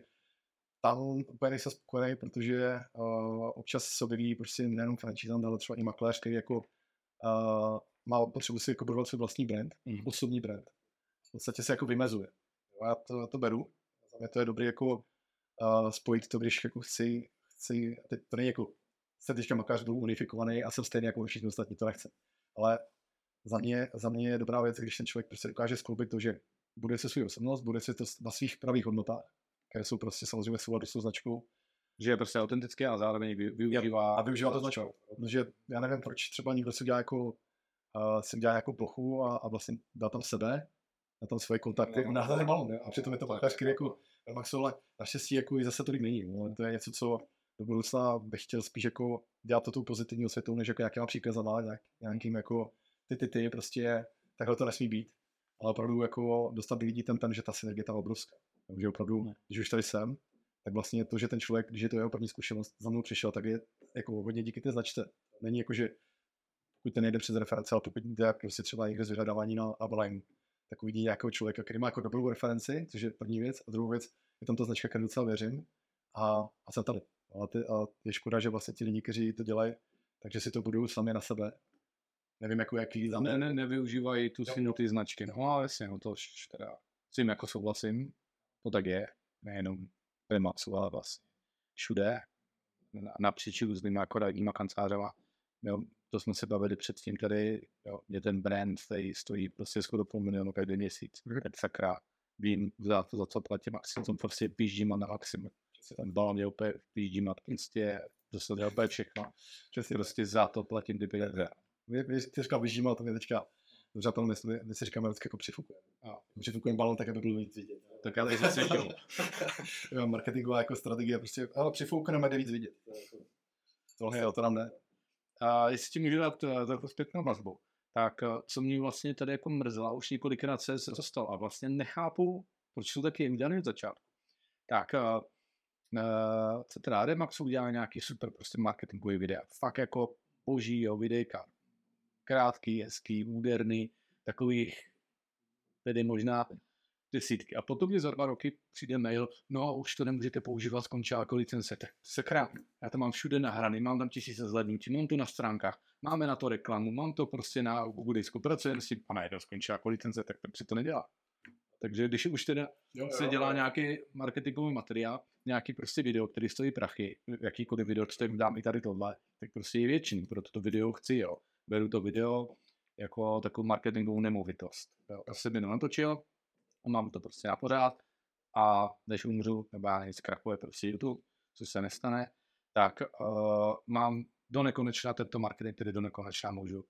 tam úplně nejsem spokojený, protože uh, občas se objeví prostě nejenom franchise, ale třeba i makléř, který jako uh, má potřebu si jako budovat svůj vlastní brand, mm. osobní brand. V podstatě se jako vymezuje. Já to, já to beru. Za mě to je dobré jako uh, spojit to, když jako chci, chci teď to není jako jsem teďka makléř byl unifikovaný a jsem stejný jako všichni ostatní, to nechce. Ale za mě, za mě je dobrá věc, když ten člověk prostě dokáže skloubit to, že bude se svou osobnost, bude se to na svých pravých hodnotách, které jsou prostě samozřejmě souladu s tou značkou. Že je prostě autentické a zároveň využívá. A využívá to značkou. Protože já nevím, proč třeba někdo si udělá jako, uh, si udělá jako plochu a, a vlastně dá tam sebe, na tam svoje kontakty, no, no, balon, a přitom je to makléř, který jako ale naštěstí jako i zase tolik není. No. To je něco, co do budoucna bych chtěl spíš jako dělat to tou pozitivní osvětou, než jako nějakýma příkazama, nějak, nějakým jako ty, ty, ty, prostě takhle to nesmí být. Ale opravdu jako dostat lidí ten, ten, že ta synergie je obrovská. Takže opravdu, ne. když už tady jsem, tak vlastně to, že ten člověk, když je to jeho první zkušenost, za mnou přišel, tak je jako hodně díky té značce. Není jako, že pokud ten nejde přes reference, ale pokud jde prostě třeba někde z vyhledávání na Avaline, tak uvidí nějakého člověka, který má jako dobrou referenci, což je první věc, a druhou věc je tam ta značka, kterou docela věřím, a, a jsem tady. A, ty, a je škoda, že vlastně ti lidi, kteří to dělají, takže si to budou sami na sebe. Nevím, jako jaký tam... Ne, ne, nevyužívají tu sílu ty značky. No ale jasně, no to teda s tím jako souhlasím. To tak je. Nejenom Remaxu, ale vlastně všude. Napříč různými akorátníma kancelářema. Jo, to jsme se bavili předtím tady, jo, je ten brand, který stojí prostě skoro půl milionu každý měsíc. Mm. sakra, vím za to, za co platím maximum, prostě běžím na maximum ten balon je úplně výjímat, prostě to se dělá úplně všechno. Přesně prostě za to platím ty peníze. Vy, vy jste říkal vyžímal, to mě teďka dobře, to my, my si říkáme vždycky jako přifukujeme. Přifukujeme balon tak, aby byl víc vidět. Tak já teď světil. [LAUGHS] Marketingová jako strategie, prostě, ale přifoukneme, jde víc vidět. Tohle je, to nám ne. A jestli ti můžu dát takovou zpětnou vazbu, tak eh, co mě vlastně tady jako mrzela, už několikrát se dostal a vlastně nechápu, proč jsou taky udělané od začátku. Tak eh, uh, teda Remax udělá nějaký super prostě marketingový videa. Fakt jako boží jo, videjka. Krátký, hezký, úderný, takových tedy možná desítky. A potom mě za dva roky přijde mail, no a už to nemůžete používat, skončila jako licence. Tak sakra, já to mám všude nahraný, mám tam tisíce zhlednutí, mám to na stránkách, máme na to reklamu, mám to prostě na Google Disku, pracujeme s tím, a najednou skončila jako licence, tak to to nedělá. Takže když už teda jo, se jo, dělá jo. nějaký marketingový materiál, nějaký prostě video, který stojí prachy, jakýkoliv video, co dám i tady tohle, tak prostě je většiný, proto to video chci, jo. Beru to video jako takovou marketingovou nemovitost. Já jsem jenom natočil, a mám to prostě na pořád a než umřu, nebo já nic krachuje prostě YouTube, což se nestane, tak uh, mám do nekonečna tento marketing, který do nekonečna můžu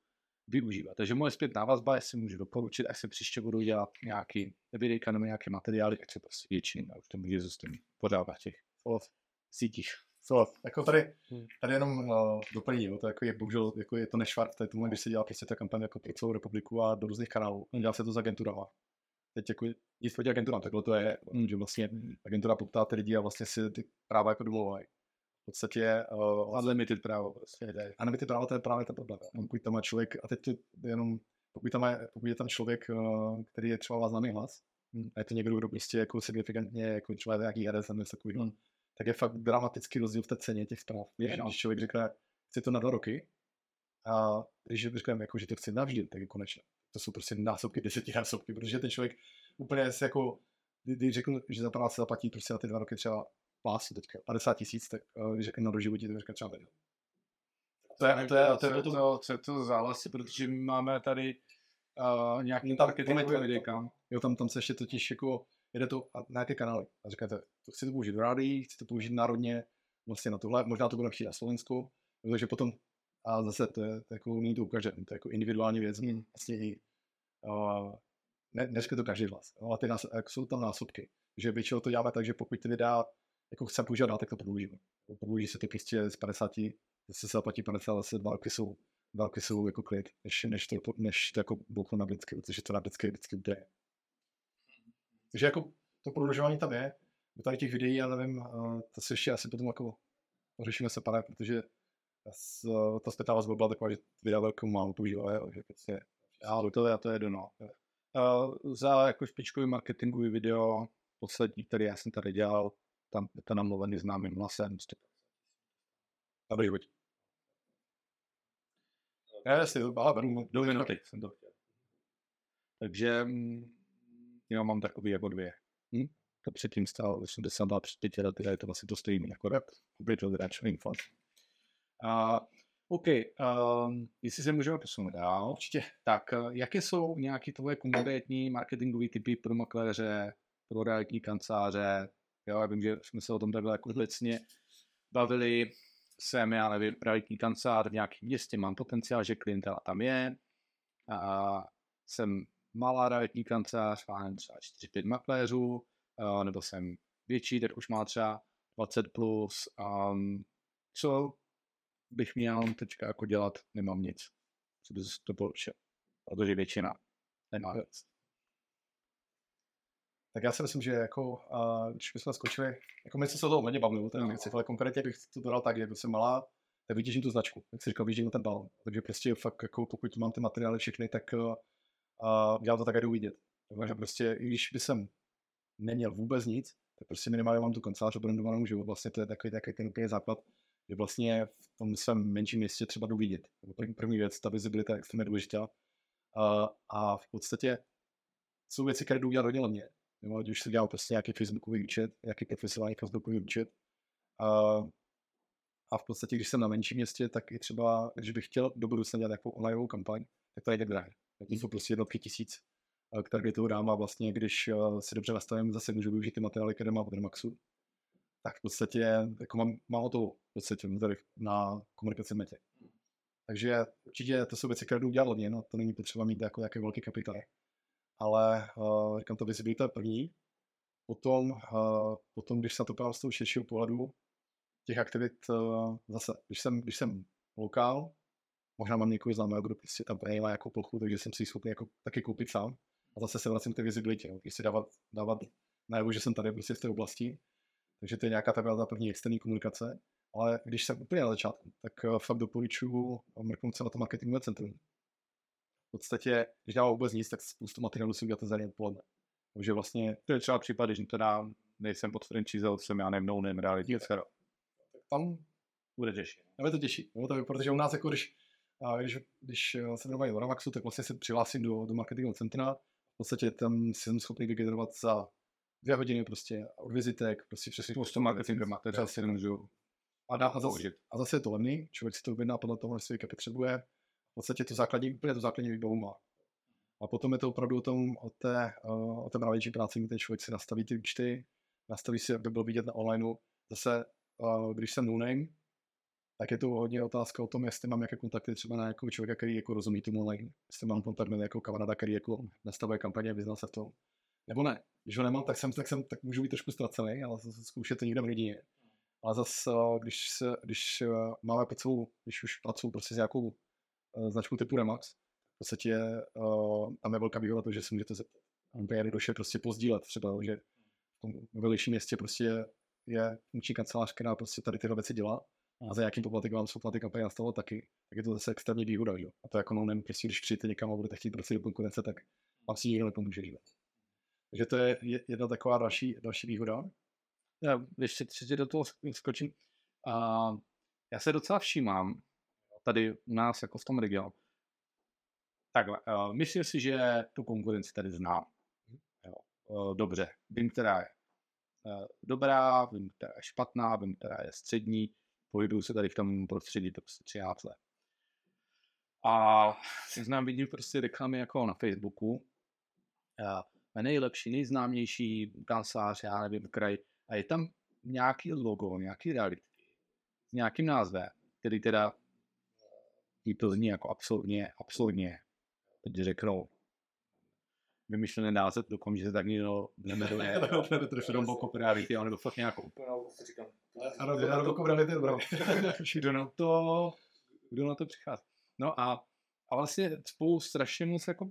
využívat. Takže moje zpětná vazba, jestli můžu doporučit, až se příště budu dělat nějaký videjka nebo nějaké materiály, tak se prostě většině, a už to může zůstat pořád na těch sítích. Co, jako tady, hmm. tady jenom uh, doplní, to jako je bohužel, jako je to nešvart, tady tomu, když se dělá prostě ta kampaně jako pro celou republiku a do různých kanálů, dělá se to s agenturama. Teď jako nic proti agenturám, takhle to je, že vlastně agentura poptá ty lidi a vlastně si ty práva jako domluvají v podstatě uh, unlimited právo. Prostě, unlimited právo to je právě ten problém. Pokud tam má člověk, a teď jenom, pokud tam, je, pokud je tam člověk, uh, který je třeba známý hlas, hmm. a je to někdo, kdo prostě jako signifikantně, jako třeba nějaký RS nebo takový, hmm. Tak je fakt dramatický rozdíl v té ceně těch zpráv. Je, no. Když člověk řekne, chci to na dva roky, a když řekneme, jako, že to chci navždy, tak je konečně. To jsou prostě násobky, desetinásobky, protože ten člověk úplně se jako, když řekl, že za práci zaplatí prostě na ty dva roky třeba plásu teďka 50 tisíc, tak uh, když řekne na doživotí, tak řekne třeba milion. To je, to je, to je, to, to, to, to záleží, protože my máme tady uh, nějaký tam, marketingový videjka. Jo, tam, tam se ještě totiž jako jede to na nějaké kanály a říkáte, to chci to použít v rádii, chci to použít národně, vlastně na tohle, možná to bude lepší na Slovensku, takže potom a zase to je, to jako není to u každé, to je jako individuální věc, hmm. vlastně i uh, ne, dneska to každý hlas, ale ty nás, jsou tam násobky, že většinou to děláme tak, že pokud ty videa jako chceme používat dál, tak to prodloužíme. Prodlouží se ty prostě z 50, zase se zaplatí 50, zase dva roky jsou, dva roky jsou jako klid, než, než, to, než to jako bouchnu na vždycky, protože to na vždycky vždycky jde. Takže jako to prodlužování tam je, u tady těch videí, já nevím, to se ještě asi potom jako řešíme se pane, protože ta zpětná vazba byla taková, že videa velkou málo používá, že prostě já to je, to je dono. Uh, za jako špičkový marketingový video, poslední, který já jsem tady dělal, tam je to namluvený známým hlasem. Dobrý, pojď. Ne, si ale beru do minuty jsem to chtěl. Takže mm, já mám takový jako dvě. Hm? To předtím stál 82 před pěti lety, je to vlastně to stejný, jako rap, Brittle Ranch Infant. A OK, um, jestli se můžeme posunout dál, určitě. Tak, uh, jaké jsou nějaké tvoje konkrétní marketingové typy pro makléře, pro realitní kanceláře, Jo, já vím, že jsme se o tom takhle jako věcně bavili. Jsem, já nevím, realitní kancelář v nějakém městě, mám potenciál, že klientela tam je. A jsem malá realitní kancelář, mám třeba 4-5 makléřů, nebo jsem větší, tak už má třeba 20 plus. Um, co bych měl teďka jako dělat, nemám nic. Co bys to poručil? Protože většina nemá nic. Tak já si myslím, že jako, uh, když bychom skočili, jako my jsme se o tom hodně bavili, ten věci, ale konkrétně bych to dodal tak, že jsem malá, tak vytěžím tu značku, jak si říkal, vytěžím ten balon. Takže prostě fakt, jako pokud mám ty materiály všechny, tak uh, dělám to tak, jdu vidět. Takže prostě, i když by jsem neměl vůbec nic, tak prostě minimálně mám tu kancelář obrandovanou, že vlastně to je takový, takový ten úplně základ, že vlastně v tom svém menším městě třeba jdu vidět. První, věc, ta vizibilita je extrémně důležitá. Uh, a v podstatě jsou věci, které jdu dělat hodně levně nebo ať už se dělal prostě nějaký facebookový účet, nějaký profesionální facebookový účet. A, a v podstatě, když jsem na menším městě, tak i třeba, když bych chtěl do budoucna dělat nějakou onlineovou kampaň, tak to je drahé. To jsou prostě jednotky tisíc, které toho dám a vlastně, když si dobře nastavím, zase můžu využít ty materiály, které mám od Remaxu, tak v podstatě jako mám, mám to v podstatě na komunikaci metě. Takže určitě to jsou věci, které jdu dělat levně, no, to není potřeba mít jako nějaký velký kapitál ale uh, říkám, to visibilita je první. Potom, uh, potom, když se na to právě z toho širšího pohledu, těch aktivit uh, zase, když jsem, když jsem lokál, možná mám někoho známého, kdo prostě tam má jako plochu, takže jsem si ji schopný jako taky koupit sám. A zase se vracím k té vizibilitě, když si dávat, dávat najevo, že jsem tady prostě v té oblasti. Takže to je nějaká taková první externí komunikace. Ale když jsem úplně na začátku, tak uh, fakt doporučuji mrknout se na to marketingové centrum podstatě, když dělám vůbec nic, tak spoustu materiálu si uděláte za den odpoledne. Takže vlastně... To je třeba případ, když teda nejsem pod franchise, jsem já nevím, no reality, tak tam bude těžší. To těší, no, to, protože u nás jako když, když, když se věnuji Loramaxu, tak vlastně se přihlásím do, do marketingového centra, v podstatě tam jsem schopný vygenerovat za dvě hodiny prostě od vizitek, prostě přesně. Spoustu marketingu máte, třeba si nemůžu. A, a, zase, a zase je to levný, člověk si to objedná podle toho, jestli potřebuje. V podstatě to základní, úplně to základní výbavu má. A potom je to opravdu o, tom, o té, o té mravější práci, kdy ten člověk si nastaví ty účty, nastaví si, aby bylo vidět na onlineu. Zase, když jsem no name, tak je to hodně otázka o tom, jestli mám jaké kontakty třeba na nějakého člověka, který jako rozumí tomu online, jestli mám kontakt na jako kamaráda, který jako nastavuje kampaně a vyznal se v tom. Nebo ne. Když ho nemám, tak jsem, tak jsem, tak můžu být trošku ztracený, ale zkoušet to někde v rodině. Ale zase, když, se, když eh, máme pod když už pracuji prostě s nějakou uh, značkou typu Remax, v podstatě tam je velká výhoda to, že si můžete zeptat. Úplně došel prostě pozdílet třeba, že v tom vedlejším městě prostě je funkční kancelář, která prostě tady tyhle věci dělá a za jakým poplatek vám jsou platy kampaně nastavilo taky, tak je to zase extrémně výhoda. Jo? A to jako no, nevím, prostě když přijete někam a budete chtít prostě do konkurence, tak vám si nikdo nepomůže. Že? Takže to je jedna taková další, další výhoda. Já ještě třetí do toho skočím. A já se docela všímám tady u nás jako v tom regionu. Takhle, uh, myslím si, že tu konkurenci tady znám. Jo, uh, dobře, vím, která je uh, dobrá, vím, která je špatná, vím, která je střední, pohybuju se tady v tom prostředí to prostě 13 let. A znám, vidím prostě reklamy jako na Facebooku. Uh, nejlepší, nejznámější kancelář, já nevím, kraj. A je tam nějaký logo, nějaký reality s nějakým názvem, který teda jí to zní jako absolutně, absolutně, teď řeknou, vymyšlený název, dokom, že se tak někdo nemenuje. [LAUGHS] Trošku Rombocop reality, nebo fakt nějakou. Ano, Rombocop reality je dobrá. [LAUGHS] Kdo na to, kdo na to přichází. No a, a vlastně spolu strašně moc jako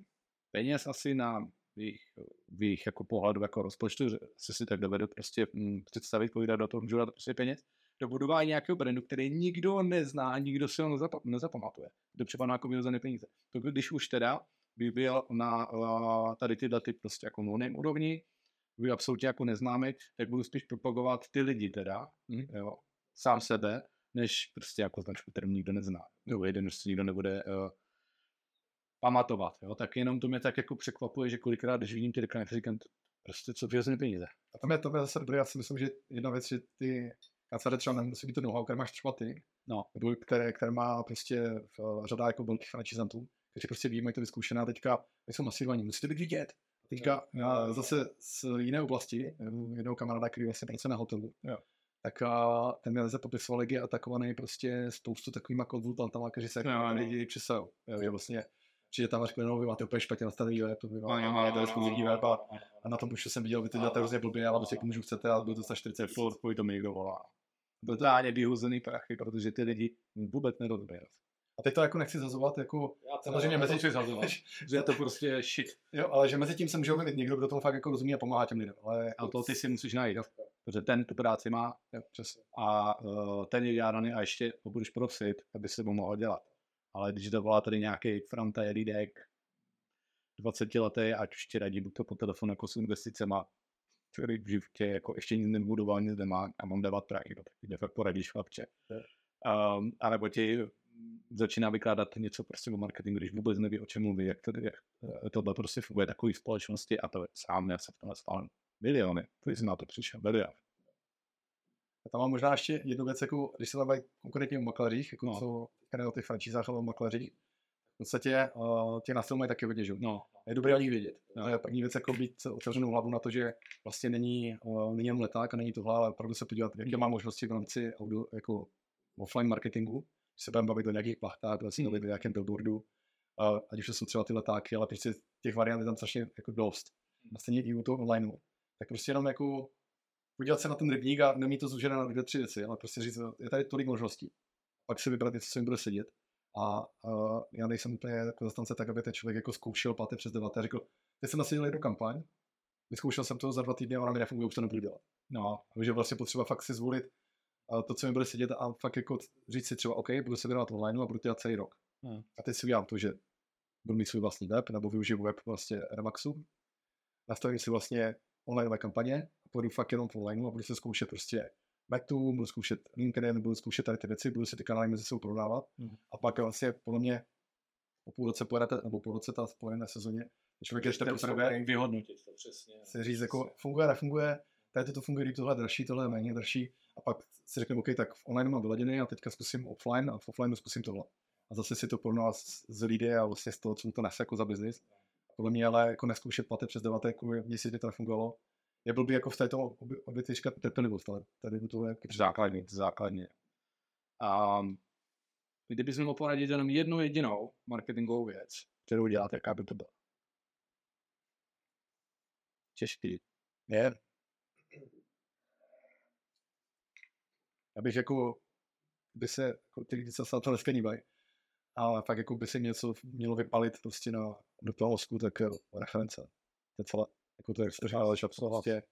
peněz asi na jejich, v jejich jako pohledu jako rozpočtu, že se si tak dovedu prostě hm, představit, povídat do toho, můžu dát prostě peněz, do budování nějakého brandu, který nikdo nezná, nikdo si ho nezap- nezapamatuje. To připadá jako vyhozené peníze. To když už teda by byl na uh, tady ty daty prostě jako no úrovni, by absolutně jako neznámý, tak budu spíš propagovat ty lidi teda, mm. jo, sám sebe, než prostě jako značku, kterou nikdo nezná. Nebo jeden, že si nikdo nebude uh, pamatovat, jo, tak jenom to mě tak jako překvapuje, že kolikrát, když vidím ty reklamy, říkám, prostě co vyhozené peníze. A tam je to zase dobré, já si myslím, že jedna věc, že ty kanceláře třeba nemusí být to know-how, které máš třeba ty, no. nebo které, které má prostě v, řada jako velkých franchisantů, kteří prostě ví, mají to vyzkoušené a teďka jsou masírovaní, musíte být vidět. A teďka já zase z jiné oblasti, jednoho kamaráda, který vlastně pracuje na hotelu, jo. tak a ten měl popisoval, jak je atakovaný prostě spoustu takovýma konzultantama, kteří se jako lidi přesají. Že vlastně přijde tam až klinou, vy máte úplně špatně nastavený web, vy máte exkluzivní web a, a, na tom už jsem viděl, vy to děláte hrozně blbě, ale prostě jak můžu chcete, ale byl to za 40 floor, pojď to mi někdo volá. Totálně vyhuzený prachy, protože ty lidi vůbec nerozumí. A teď to jako nechci zazovat, jako samozřejmě mezi tím zazovat, [LAUGHS] že je to prostě shit. Jo, ale že mezi tím se může objevit někdo, kdo tomu fakt jako rozumí a pomáhá těm lidem. Ale a to ty si musíš najít, jo. protože ten tu práci má jo, přesně. a uh, ten je dělaný a ještě ho budeš prosit, aby se mu mohl dělat. Ale když to volá tady nějaký fronta lidek, 20 letý, ať už ti radí buď to po telefonu jako s investicema, který v životě jako ještě nic nebudoval, nic nemá a mám dávat prachy, no, tak jde fakt poradíš chlapče. Um, a nebo ti začíná vykládat něco prostě o marketingu, když vůbec neví, o čem mluví, jak, to, jak eh, tohle prostě funguje takové společnosti a to je sám, já se v tomhle stál miliony, když jsem na to přišel, miliony. A tam mám možná ještě jednu věc, jako, když se tam konkrétně o makléřích, jako no. co které o těch francízách ale o makléřích, v podstatě uh, těch nástrojů mají taky hodně, že? No. Je dobré o nich vědět. No. Je první věc jako být otevřenou hlavu na to, že vlastně není, uh, není jen leták a není tohle, ale opravdu se podívat, jaké má možnosti v rámci audio, jako offline marketingu, se budeme bavit o nějakých plachtách, vlastně hmm. o nějakém billboardu, uh, ať už jsou třeba ty letáky, ale prostě těch variant je tam strašně jako dost. A stejně i u toho online. Tak prostě jenom jako podívat se na ten rybník a nemít to zúžené na dvě, tři věci, ale prostě říct, je tady tolik možností. Pak si vybrat něco, co jim bude sedět. A uh, já nejsem úplně jako zastance tak, aby ten člověk jako zkoušel páté přes deváté a řekl, teď jsem nasadil jednu kampaň, vyzkoušel jsem to za dva týdny a ona mi nefunguje, už to nebudu dělat. No, takže vlastně potřeba fakt si zvolit to, co mi bude sedět a fakt jako říct si třeba, OK, budu se věnovat online a budu to dělat celý rok. Hmm. A teď si udělám to, že budu mít svůj vlastní web, nebo využiju web vlastně Remaxu, nastavím si vlastně online kampaně, půjdu fakt jenom online a budu se zkoušet prostě Metu, budu zkoušet LinkedIn, budu zkoušet tady ty věci, budu si ty kanály mezi sebou prodávat mm. a pak vlastně podle mě po půl roce pojedete, nebo po roce ta spojené sezóně, člověk ještě potřebuje vyhodnotit to přesně. Si říct, jako funguje, nefunguje, tady to funguje, tohle je dražší, tohle je méně dražší a pak si řekne, OK, tak v online mám vyladěný a teďka zkusím offline a v offline zkusím tohle. A zase si to porovnává z, z lidí a vlastně z toho, co mu to nese jako za biznis. Podle mě ale jako neskoušet platy přes devaté, jako měsíc to nefungovalo, je blbý jako v této odvětví říkat trpělivost, ale tady to je základní, základně. A kdybys měl poradit jenom jednu jedinou marketingovou věc, kterou děláte, jaká by to byla? Těžký. Je. Abych jako, by se, jako ty lidi se na to dneska ale fakt jako by se něco mělo vypalit prostě na, do toho mozku, tak reference. To je celé. Jako to je ale že prostě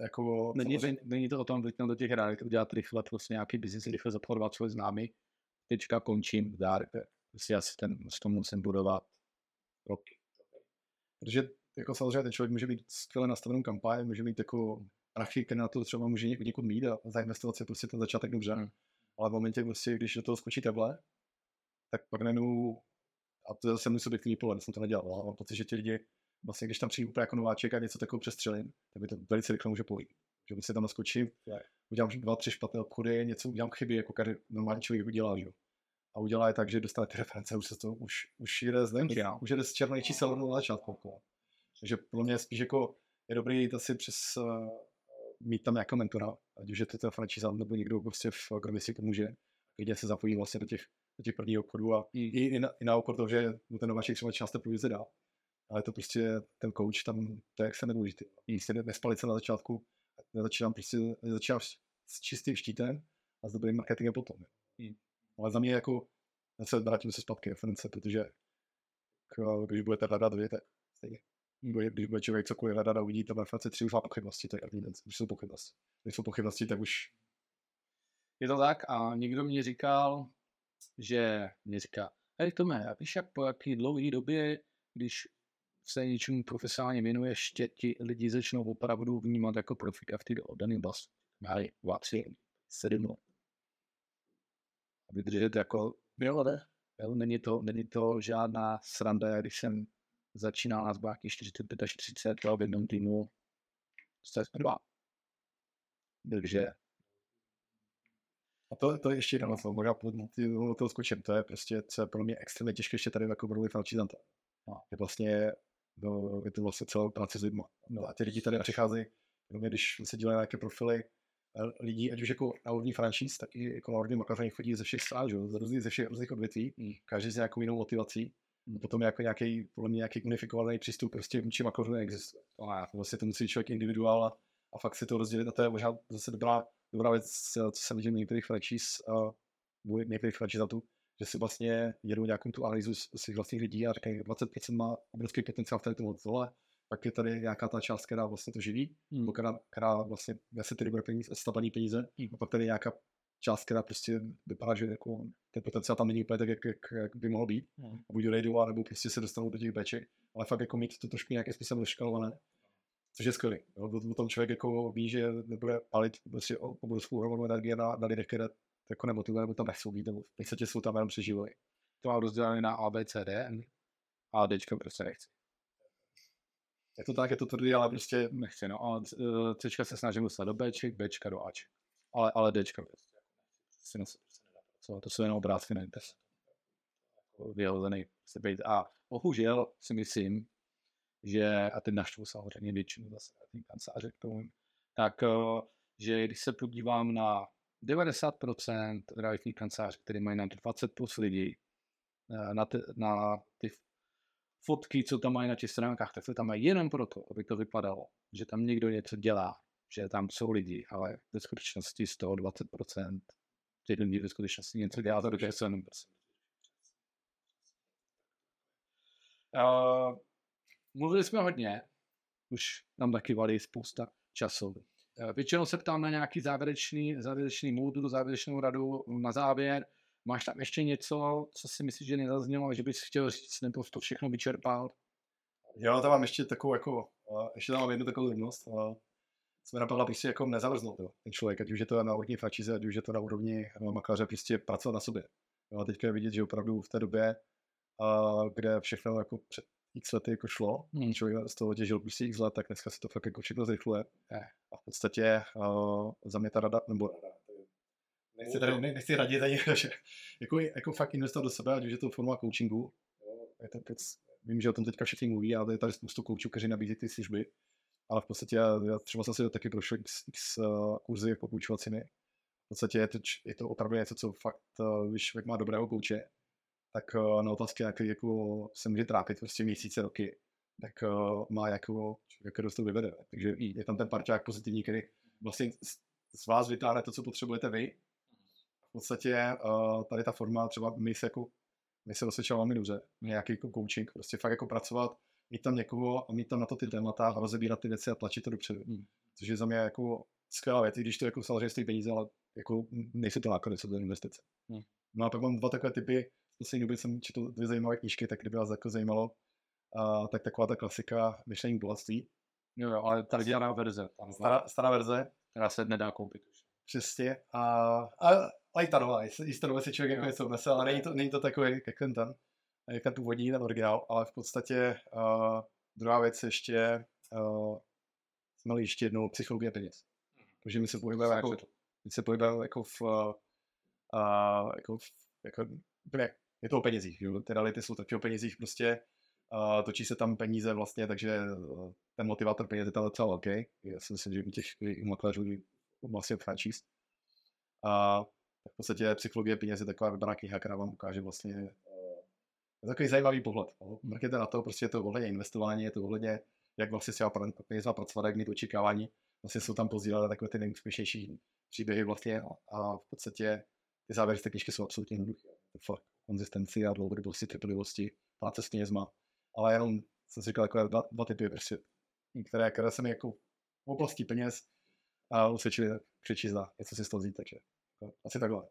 jako, není, není, to o tom vlítnout do těch realit, udělat rychle prostě nějaký biznis, rychle zapodovat svůj známy, teďka končím, dár, prostě asi ten, s tom musím budovat roky. Protože jako samozřejmě ten člověk může být skvěle nastavenou kampaň, může mít jako prachy, které na to třeba může někud mít a zainvestovat si prostě ten začátek dobře. Hmm. Ale v momentě, prostě, když do toho skočí teble, tak pak nenu, a to zase musí být pohled, jsem to nedělal, ale mám pocit, že ti lidi vlastně, když tam přijde úplně jako nováček a něco takového přestřelím, tak by to velice rychle může pojít. Že by se tam naskočím, udělám dva, tři špatné obchody, něco udělám chyby, jako každý normální člověk udělá, že? A udělá je tak, že dostane ty reference, už se to, už, už jde z yeah. už jde z černé čísel na začátku. Takže pro mě spíš jako je dobrý jít asi přes uh, mít tam nějakého mentora, ať už je to ten nebo někdo prostě v kdo si pomůže, když se zapojí vlastně do těch, do těch prvních obchodů a mm. i, i, na, i na okor toho, že mu ten nováček třeba část té provize dá ale to prostě ten coach tam, to je jak se nedůležitý. Jistě nespalit se na začátku, začínám prostě, začínám s čistým štítem a s dobrým marketingem potom. Hmm. Ale za mě jako, já se vrátím se zpátky reference, protože jako, když budete hledat tak stejně. Když bude člověk cokoliv hledat a uvidí tam reference tři už má pochybnosti, to je věc, už jsou pochybnosti. Když jsou pochybnosti, tak už... Je to tak a někdo mě říkal, že mě říká, hej Tome, víš jak po jaký dlouhé době, když se něčemu profesionálně věnuješ, tě ti lidi začnou opravdu vnímat jako profika v té dané oblasti. Mají 2, 3, 7 let. A vydržet jako, jo, ne? Jo, není, to, není to žádná sranda, když jsem začínal na zbáky 45 až 30 v jednom týmu, jste dva. Takže a to, to je ještě jedna věc, možná to skočím, to je prostě, co je pro mě extrémně těžké ještě tady jako roli franchizanta. No. Je vlastně no, je to vlastně celou práci s lidmi. No a ty lidi tady přicházejí, mě, když se dělají nějaké profily eh, lidí, ať už jako na úrovni franchise, tak i jako na úrovni makléřů chodí ze všech stran, že? ze různých, ze všech různých odvětví, mm. každý s nějakou jinou motivací. Mm. Potom jako nějaký, podle mě nějaký unifikovaný přístup prostě vůči makléřům neexistuje. No a vlastně to musí člověk individuál a, a fakt si to rozdělit a to je možná zase dobrá, dobrá věc, co jsem viděl některých franchise, uh, některých franchiseantů, že si vlastně jedou nějakou tu analýzu svých vlastních lidí a říkají, 20% má obrovský potenciál v této tohle, pak je tady nějaká ta část, která vlastně to živí, hmm. která, která vlastně se tedy bude peníze, stabilní peníze, hmm. a pak tady nějaká část, která prostě vypadá, že jako ten potenciál tam není úplně tak, jak, jak, jak by mohl být. Hmm. A buď odejdou, nebo prostě se dostanou do těch beček, ale fakt jako mít to trošku nějakým způsobem doškalované, což je skvělé. O tom člověk jako ví, že nebude palit prostě obrovskou hromadu energie na, na lidech, které jako nemotivuje, nebo tam nechcou být, nebo v podstatě jsou tam jenom přeživili. To mám rozdělené na A, B, C, D, a Dčka prostě nechci. Je to tak, je to tvrdý, ale prostě nechci, no. A e, Cčka se snažím dostat do Bček, Bčka do Aček. Ale, ale Dčka prostě. Si na co, to jsou jenom obrázky na internet. Vyhozený se být. A bohužel si myslím, že, a teď naštvu samozřejmě většinu zase kanceláře k tomu, tak, e, že když se podívám na 90% realitních kanceláří, které mají na 20 plus lidí, eh, na, ty, na ty fotky, co tam mají na těch stránkách, tak to tam mají jenom proto, aby to vypadalo, že tam někdo něco dělá, že tam jsou lidi, ale ve skutečnosti z toho 20% těch lidí ve skutečnosti něco dělá, to dokáže se jenom Uh, mluvili jsme hodně, už nám taky valí spousta času. Eh, většinou se ptám na nějaký závěrečný, závěrečný mood, závěrečnou radu na závěr. Máš tam ještě něco, co si myslíš, že nezaznělo, že bys chtěl říct, nebo to všechno vyčerpal? Jo, tam mám ještě takovou jako, ještě tam mám jednu takovou jednost. Jsme napadla prostě jako nezavrznout jo, ten člověk, ať už je to na úrovni franchise, ať už je to na úrovni makléře, prostě pracovat na sobě. Jo, a teďka je vidět, že opravdu v té době, kde všechno jako před x lety jako šlo, hmm. člověk z toho těžil prostě x let, tak dneska se to fakt jako všechno zrychluje. A v podstatě uh, za mě ta rada, nebo rada, nechci, tady, nechci radit ani, [LAUGHS] že jako, jako fakt investovat do sebe, ať už je to forma coachingu, je to vím, že o tom teďka všichni mluví, ale je tady spoustu koučů, kteří nabízí ty služby, ale v podstatě já, já třeba jsem si taky prošel x, x uh, kurzy jako poučovacími. V podstatě je to, je to opravdu něco, co fakt, uh, když člověk má dobrého kouče, tak uh, na otázky, jak jako se může trápit prostě měsíce, roky, tak uh, má jako člověk, kdo to vyvede. Takže je tam ten parťák pozitivní, který vlastně z vás vytáhne to, co potřebujete vy. V podstatě uh, tady ta forma, třeba my se jako my se osvědčila velmi dobře, nějaký jako coaching, prostě fakt jako pracovat, mít tam někoho a mít tam na to ty témata a rozebírat ty věci a tlačit to dopředu. Hmm. Což je za mě jako skvělá věc, když to jako samozřejmě stojí peníze, ale jako nejsou to náklady, jsou to investice. Hmm. No a pak mám dva takové typy, v poslední době jsem četl dvě zajímavé knížky, tak kdyby vás jako zajímalo, a, tak taková ta klasika myšlení bohatství. Jo, jo, ale tady stará verze. Tam stará, stará verze. Která se nedá koupit už. Přesně. A, a ale i ta nová, jistě to si člověk jako něco vnese, ale není to, není to takový, jak ten ten, jak ten původní, ten originál, ale v podstatě uh, druhá věc ještě, uh, jsme ještě jednou psychologie peněz. Takže my se pohybujeme jako, my se pohybujeme jako v, uh, jako, v, jako, jak, je to o penězích, jo? ty reality jsou taky o penězích prostě, uh, točí se tam peníze vlastně, takže uh, ten motivátor peněz je tam docela velký. Já si myslím, že u těch makléřů vlastně franchise. Uh, tak v podstatě psychologie peněz je taková vybraná kniha, která vám ukáže vlastně uh, takový zajímavý pohled. Mrkněte na to, prostě je to ohledně investování, je to ohledně, jak vlastně s peněz má pracovat, jak mít očekávání. Vlastně jsou tam pozdílené takové ty nejúspěšnější příběhy vlastně a v podstatě ty závěry z té knižky jsou absolutně jednoduché. Fakt konzistenci a dlouhodobosti, trpělivosti, práce s penězma. Ale jenom jsem si říkal takové dva, dva typy prostě, které, které se mi jako v oblasti peněz a usvědčili přečíst a něco si z toho vzít, takže asi takhle.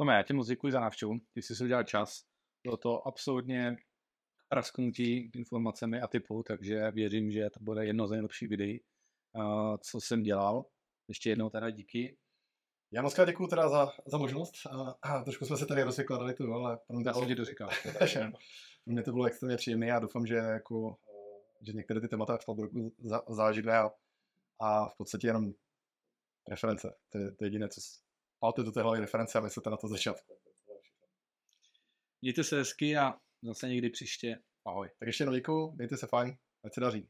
Tome, já ti moc děkuji za návštěvu, ty jsi si udělal čas. Bylo to absolutně prasknutí informacemi a typu, takže věřím, že to bude jedno z nejlepších videí, co jsem dělal. Ještě jednou teda díky. Já moc krát děkuji teda za, za možnost. A, a trošku jsme se tady rozvykladali tu, ale pro mě, to, to říkal. [LAUGHS] pro mě to bylo extrémně příjemné a doufám, že, jako, že některé ty témata v tom zážitvé a, a v podstatě jenom reference. To je, to je jediné, co, máte do té hlavy reference a myslíte na to začátku. Mějte se hezky a zase někdy příště. Ahoj. Tak ještě jednou děkuju, mějte se fajn, ať se daří.